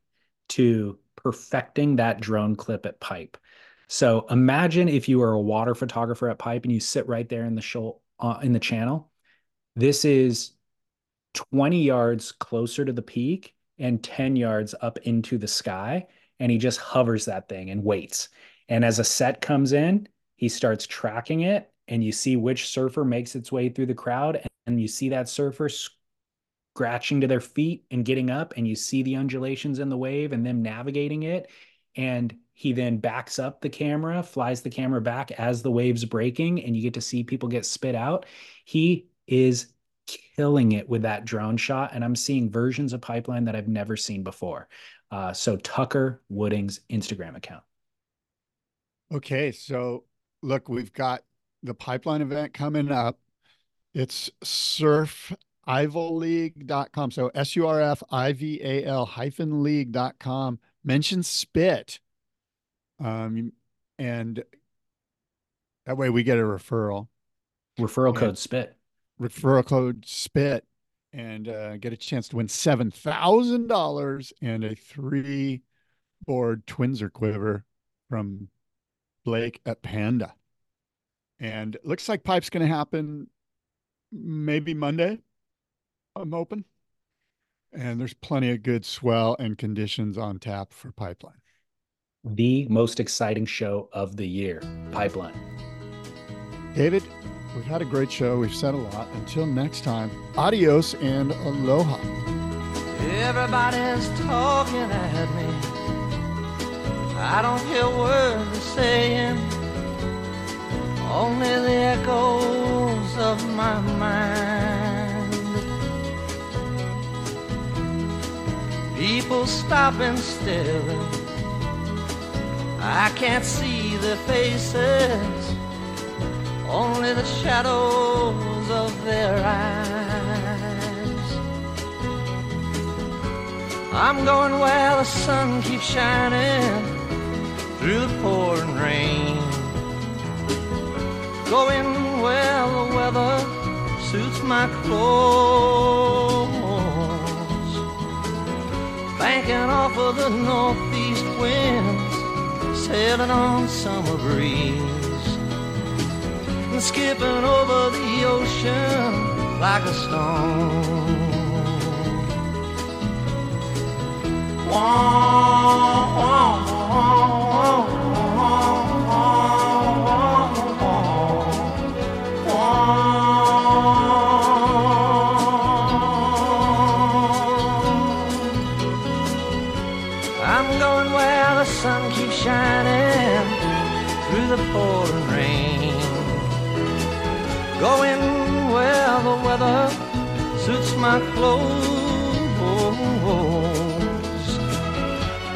Speaker 1: to perfecting that drone clip at Pipe. So imagine if you were a water photographer at Pipe and you sit right there in the shoal uh, in the channel. This is 20 yards closer to the peak and 10 yards up into the sky. And he just hovers that thing and waits. And as a set comes in, he starts tracking it. And you see which surfer makes its way through the crowd. And you see that surfer scratching to their feet and getting up. And you see the undulations in the wave and them navigating it. And he then backs up the camera, flies the camera back as the wave's breaking, and you get to see people get spit out. He is killing it with that drone shot. And I'm seeing versions of Pipeline that I've never seen before. Uh, so Tucker Wooding's Instagram account.
Speaker 2: Okay. So look, we've got the Pipeline event coming up. It's surfivalleague.com. So S U R F I V A L hyphen league.com. Mention spit. Um, and that way we get a referral.
Speaker 1: Referral and, code spit
Speaker 2: referral code SPIT and uh, get a chance to win $7,000 and a three board Twinzer quiver from Blake at Panda. And it looks like pipe's going to happen maybe Monday. I'm open. And there's plenty of good swell and conditions on tap for pipeline.
Speaker 1: The most exciting show of the year, pipeline.
Speaker 2: David, We've had a great show. We've said a lot. Until next time, adios and aloha.
Speaker 4: Everybody's talking at me. I don't hear words they're saying, only the echoes of my mind. People stopping still. I can't see their faces only the shadows of their eyes. I'm going where the sun keeps shining through the pouring rain. Going where the weather suits my clothes. Banking off of the northeast winds, sailing on summer breeze. And skipping over the ocean like a stone. I'm going where the sun keeps shining through the pouring rain. Going where the weather suits my clothes.